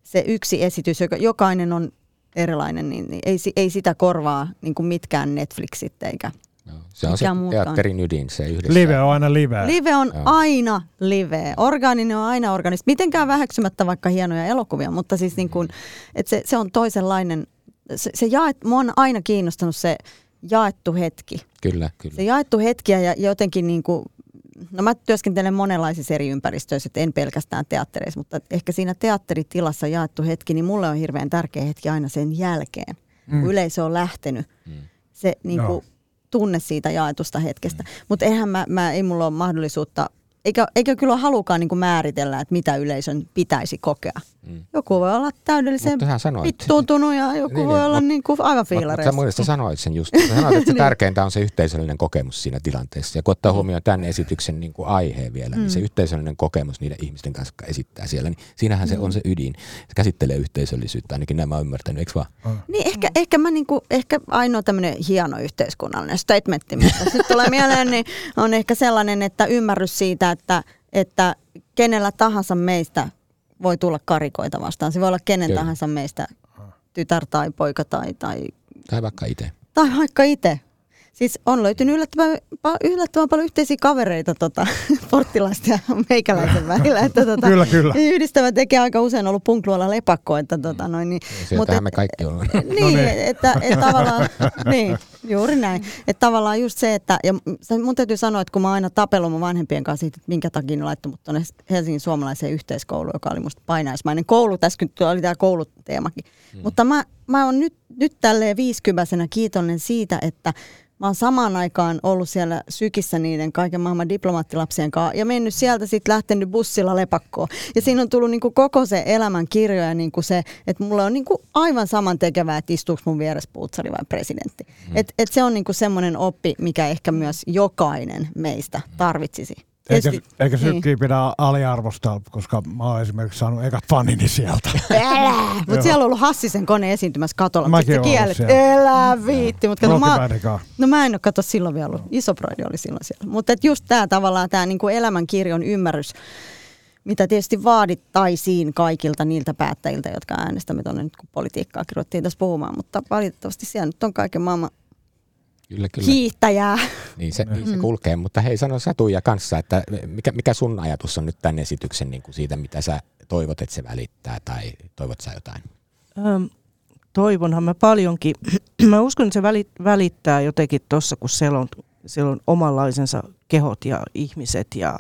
se yksi esitys, joka jokainen on erilainen, niin, niin ei, ei sitä korvaa niin kuin mitkään Netflixit eikä. Joo. Se on se teatterin ydin, se yhdessä. Live on aina live. Live on Joo. aina live. Orgaaninen on aina organista. Mitenkään väheksymättä vaikka hienoja elokuvia, mutta siis niin kuin, että se, se on toisenlainen. Se, se jaet, mua on aina kiinnostanut se jaettu hetki. Kyllä, kyllä. Se jaettu hetki ja jotenkin niin kuin, no mä työskentelen monenlaisissa eri ympäristöissä, että en pelkästään teattereissa, mutta ehkä siinä teatteritilassa jaettu hetki, niin mulle on hirveän tärkeä hetki aina sen jälkeen, mm. kun yleisö on lähtenyt. Mm. Se niin kuin, tunne siitä jaetusta hetkestä. Mutta eihän mä, mä, ei mulla ole mahdollisuutta eikä, eikä kyllä halukaan niin määritellä, että mitä yleisön pitäisi kokea. Mm. Joku voi olla täydellisen vittuuntunut ja joku niin, voi niin, olla niin kuin aivan fiilareissa. Mutta sä sanoit sen just. Sä sanoit, että se niin. tärkeintä on se yhteisöllinen kokemus siinä tilanteessa. Ja kun ottaa mm. huomioon tämän esityksen niin kuin aiheen vielä, mm. niin se mm. yhteisöllinen kokemus niiden ihmisten kanssa, jotka esittää siellä, niin siinähän mm. se on se ydin. Se käsittelee yhteisöllisyyttä, ainakin nämä ymmärtänyt, eikö vaan? Mm. Niin ehkä, ehkä, mä niin kuin, ehkä ainoa tämmöinen hieno yhteiskunnallinen statementti, mitä sitten tulee mieleen, niin on ehkä sellainen, että ymmärrys siitä, että, että kenellä tahansa meistä voi tulla karikoita vastaan. Se voi olla kenen Kyllä. tahansa meistä tytär tai poika tai... Tai, tai vaikka itse. Tai vaikka itse. Siis on löytynyt yllättävän, yllättävän paljon yhteisiä kavereita tota, porttilaista ja meikäläisen välillä. Että, tota, kyllä, kyllä. Yhdistävä tekee aika usein ollut punkluolla lepakko. Että, tota, noin, niin, mutta, me kaikki ollaan. Niin, no niin. että, että tavallaan, niin, juuri näin. Että tavallaan just se, että, ja mun täytyy sanoa, että kun mä aina tapellut mun vanhempien kanssa siitä, että minkä takia ne laittoi mut tuonne Helsingin suomalaiseen yhteiskouluun, joka oli musta painaismainen koulu. Tässä oli tämä kouluteemakin. Hmm. Mutta mä, mä oon nyt, nyt tälleen viisikymäisenä kiitollinen siitä, että Mä oon samaan aikaan ollut siellä sykissä niiden kaiken maailman diplomaattilapsien kanssa ja mennyt sieltä sitten lähtenyt bussilla lepakkoon. Ja siinä on tullut niinku koko se elämän kirjo ja niinku se, että mulla on niinku aivan saman tekevää, että istuuko mun vieressä puutsari vai presidentti. Mm. Et, et se on niinku semmoinen oppi, mikä ehkä myös jokainen meistä tarvitsisi. Eikä, eikä sykkiä niin. pidä aliarvostaa, koska mä oon esimerkiksi saanut ekat fanini sieltä. Mutta siellä on ollut Hassisen kone esiintymässä katolla. Mäkin ollut Elää viitti. Mut kato, mä, no mä en ole kato silloin vielä ollut. Iso broidi oli silloin siellä. Mutta just tämä tavallaan tämä niinku elämänkirjon ymmärrys, mitä tietysti vaadittaisiin kaikilta niiltä päättäjiltä, jotka äänestämme tuonne nyt, kun politiikkaa ruvettiin tässä puhumaan. Mutta valitettavasti siellä nyt on kaiken maailman Kyllä, kyllä. hiihtäjää. Niin se, niin se kulkee, mutta hei sano Satuja kanssa, että mikä, mikä sun ajatus on nyt tämän esityksen niin kuin siitä, mitä sä toivot, että se välittää tai toivot sä jotain? Öm, toivonhan mä paljonkin. mä uskon, että se välittää jotenkin tuossa, kun siellä on, siellä on omanlaisensa kehot ja ihmiset ja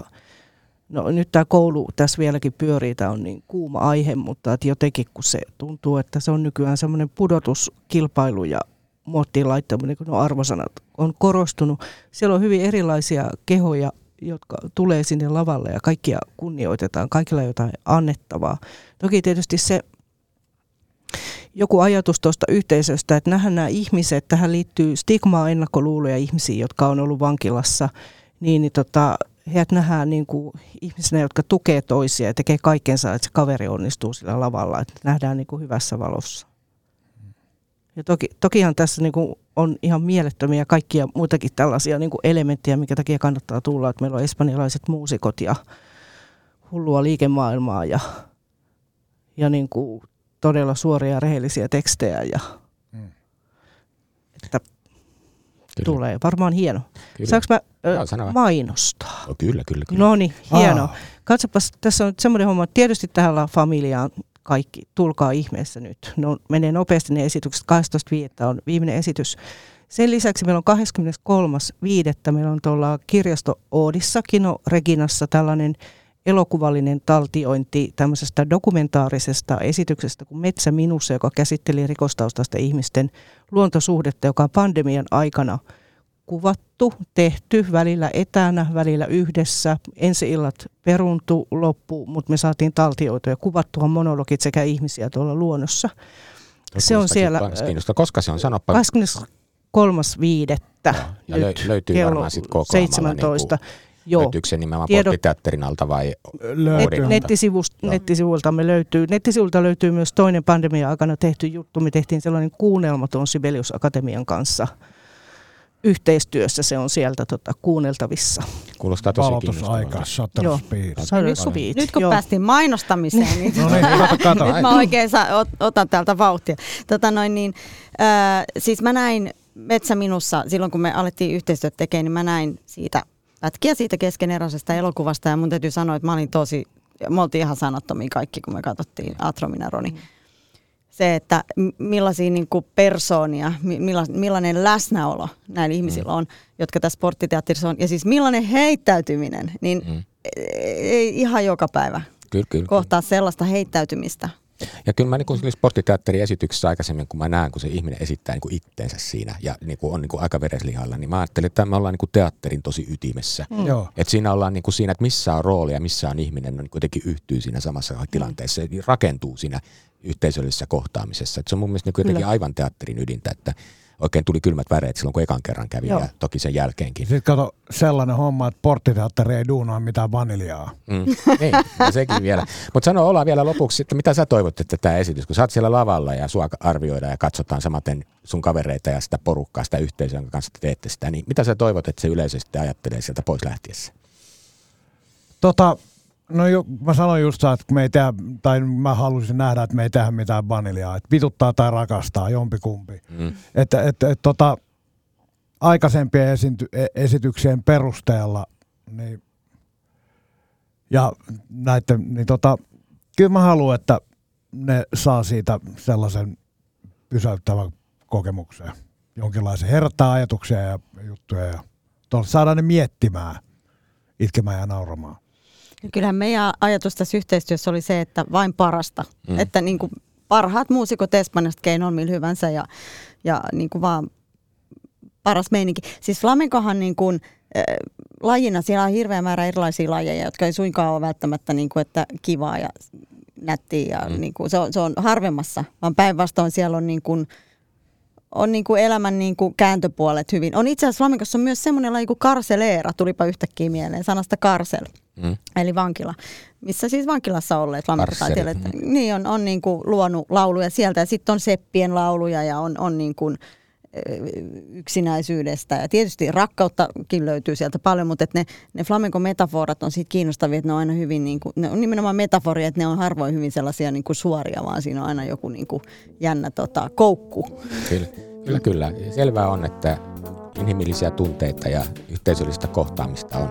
No nyt tämä koulu tässä vieläkin pyörii, tämä on niin kuuma aihe, mutta jotenkin kun se tuntuu, että se on nykyään semmoinen pudotuskilpailu ja muottiin laittaminen, kun nuo arvosanat on korostunut. Siellä on hyvin erilaisia kehoja, jotka tulee sinne lavalle ja kaikkia kunnioitetaan, kaikilla jotain annettavaa. Toki tietysti se joku ajatus tuosta yhteisöstä, että nähdään nämä ihmiset, tähän liittyy stigmaa, ennakkoluuloja ihmisiä, jotka on ollut vankilassa, niin, niin tota, heidät nähdään niin kuin ihmisinä, jotka tukee toisia ja tekee kaikensa, että se kaveri onnistuu sillä lavalla, että nähdään niin kuin hyvässä valossa. Ja toki, tokihan tässä niin kuin on ihan mielettömiä kaikkia muitakin tällaisia niin kuin elementtejä, mikä takia kannattaa tulla, että meillä on espanjalaiset muusikot ja hullua liikemaailmaa ja, ja niin kuin todella suoria ja rehellisiä tekstejä. Ja, mm. että kyllä. tulee varmaan hieno. Kyllä. Saanko mä ö, mainostaa? No, kyllä, kyllä, kyllä. No niin, hieno. Katsopas, tässä on semmoinen homma, että tietysti tähän familiaan kaikki, tulkaa ihmeessä nyt. No, menee nopeasti ne esitykset, 12.5. on viimeinen esitys. Sen lisäksi meillä on 23.5. meillä on tuolla kirjasto Oodissa, Kino Reginassa tällainen elokuvallinen taltiointi tämmöisestä dokumentaarisesta esityksestä kuin Metsä minussa, joka käsitteli rikostaustaisten ihmisten luontosuhdetta, joka on pandemian aikana – kuvattu, tehty, välillä etänä, välillä yhdessä. Ensi illat peruntu loppu, mutta me saatiin taltioitua ja kuvattua monologit sekä ihmisiä tuolla luonnossa. Se on siellä... Koska se on, sanoppa. 23.5. Ja nyt löytyy kello varmaan sitten koko 17. Niin Joo. Löytyykö se nimenomaan Tiedot... porttiteatterin alta vai Net, nettisivuilta, me löytyy. Nettisivulta löytyy myös toinen pandemia aikana tehty juttu. Me tehtiin sellainen kuunnelma tuon Sibelius Akatemian kanssa – yhteistyössä se on sieltä tota, kuunneltavissa. Kuulostaa tosi kiinnostavalta. Shutter speed. speed. Nyt kun Joo. päästiin mainostamiseen, niin, no niin, kato, kato. nyt mä oikein sa- otan täältä vauhtia. Tota noin, niin, äh, siis mä näin Metsä minussa, silloin kun me alettiin yhteistyötä tekemään, niin mä näin siitä pätkiä siitä keskeneräisestä elokuvasta ja mun täytyy sanoa, että mä olin tosi, me oltiin ihan sanattomia kaikki, kun me katsottiin Atromina Roni. Mm se, että millaisia niin kuin persoonia, millainen läsnäolo näillä ihmisillä mm. on, jotka tässä sporttiteatterissa on. Ja siis millainen heittäytyminen, niin mm. ei ihan joka päivä kyllä, kyllä, kohtaa kyllä. sellaista heittäytymistä Ja kyllä mä niin sporttiteatterin esityksessä aikaisemmin, kun mä näen, kun se ihminen esittää niin itteensä siinä ja niin kuin on niin kuin aika vereslihalla, niin mä ajattelin, että me ollaan niin kuin teatterin tosi ytimessä. Mm. Joo. Että siinä ollaan niin kuin siinä, että missä on rooli ja missä on ihminen, niin kuitenkin yhtyy siinä samassa tilanteessa. Se rakentuu siinä yhteisöllisessä kohtaamisessa. Et se on mun mielestä niin jotenkin aivan teatterin ydintä, että oikein tuli kylmät väreet silloin, kun ekan kerran kävi Joo. ja toki sen jälkeenkin. Sitten kato sellainen homma, että porttiteatteri ei duunaa mitään vaniljaa. Mm. Niin, no sekin vielä. Mutta sano olla vielä lopuksi, että mitä sä toivot, että tämä esitys, kun sä oot siellä lavalla ja sua arvioidaan ja katsotaan samaten sun kavereita ja sitä porukkaa, sitä yhteisöä, jonka kanssa te teette sitä, niin mitä sä toivot, että se yleisö sitten ajattelee sieltä pois lähtiessä? Tota, No jo, mä sanoin just, että me ei tehdä, tai mä haluaisin nähdä, että me ei tehdä mitään vaniljaa. Että vituttaa tai rakastaa, jompikumpi. Mm. Että et, et, tota, aikaisempien esity, e, esityksien perusteella niin, ja näiden, niin tota, kyllä mä haluan, että ne saa siitä sellaisen pysäyttävän kokemuksen. Jonkinlaisen herättää ajatuksia ja juttuja ja saadaan ne miettimään, itkemään ja nauramaan. Kyllähän meidän ajatus tässä yhteistyössä oli se, että vain parasta. Mm. Että niin kuin parhaat muusikot Espanjasta keinoin millä hyvänsä ja, ja niin kuin vaan paras meininki. Siis flamenkohan niin kuin, äh, lajina siellä on hirveä määrä erilaisia lajeja, jotka ei suinkaan ole välttämättä niin kuin, että kivaa ja nättiä. Ja mm. niin kuin, se, on, se on harvemmassa, vaan päinvastoin siellä on niin kuin, on niin kuin elämän niin kuin kääntöpuolet hyvin. On itse asiassa flamenkossa myös semmoinen laji kuin karseleera, tulipa yhtäkkiä mieleen, sanasta karsel. Mm. Eli vankila, missä siis vankilassa olleet flamenkotaiteilijat. Mm. Niin, on, on niin kuin luonut lauluja sieltä ja sitten on seppien lauluja ja on, on niin kuin yksinäisyydestä. Ja tietysti rakkauttakin löytyy sieltä paljon, mutta ne, ne flamenco-metaforat on siitä kiinnostavia, että ne on aina hyvin, niin kuin, ne on nimenomaan metaforia, että ne on harvoin hyvin sellaisia niin kuin suoria, vaan siinä on aina joku niin kuin jännä tota, koukku. Kyllä, kyllä, kyllä. Selvää on, että inhimillisiä tunteita ja yhteisöllistä kohtaamista on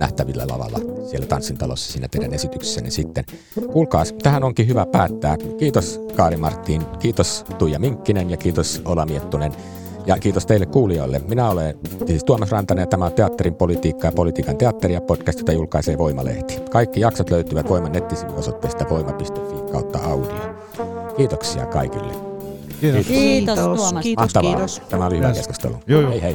nähtävillä lavalla siellä tanssintalossa siinä teidän esityksessänne sitten. Kuulkaas, tähän onkin hyvä päättää. Kiitos Kaari Marttiin, kiitos Tuija Minkkinen ja kiitos Ola Miettunen. Ja kiitos teille kuulijoille. Minä olen siis Tuomas Rantanen ja tämä on Teatterin politiikka ja politiikan teatteri ja podcast, jota julkaisee Voimalehti. Kaikki jaksot löytyvät Voiman nettisivuosoitteesta voima.fi kautta audio. Kiitoksia kaikille. Kiitos. Kiitos, kiitos Tuomas. Kiitos, kiitos. Tämä oli hyvä keskustelu. Joo, joo. Hei hei.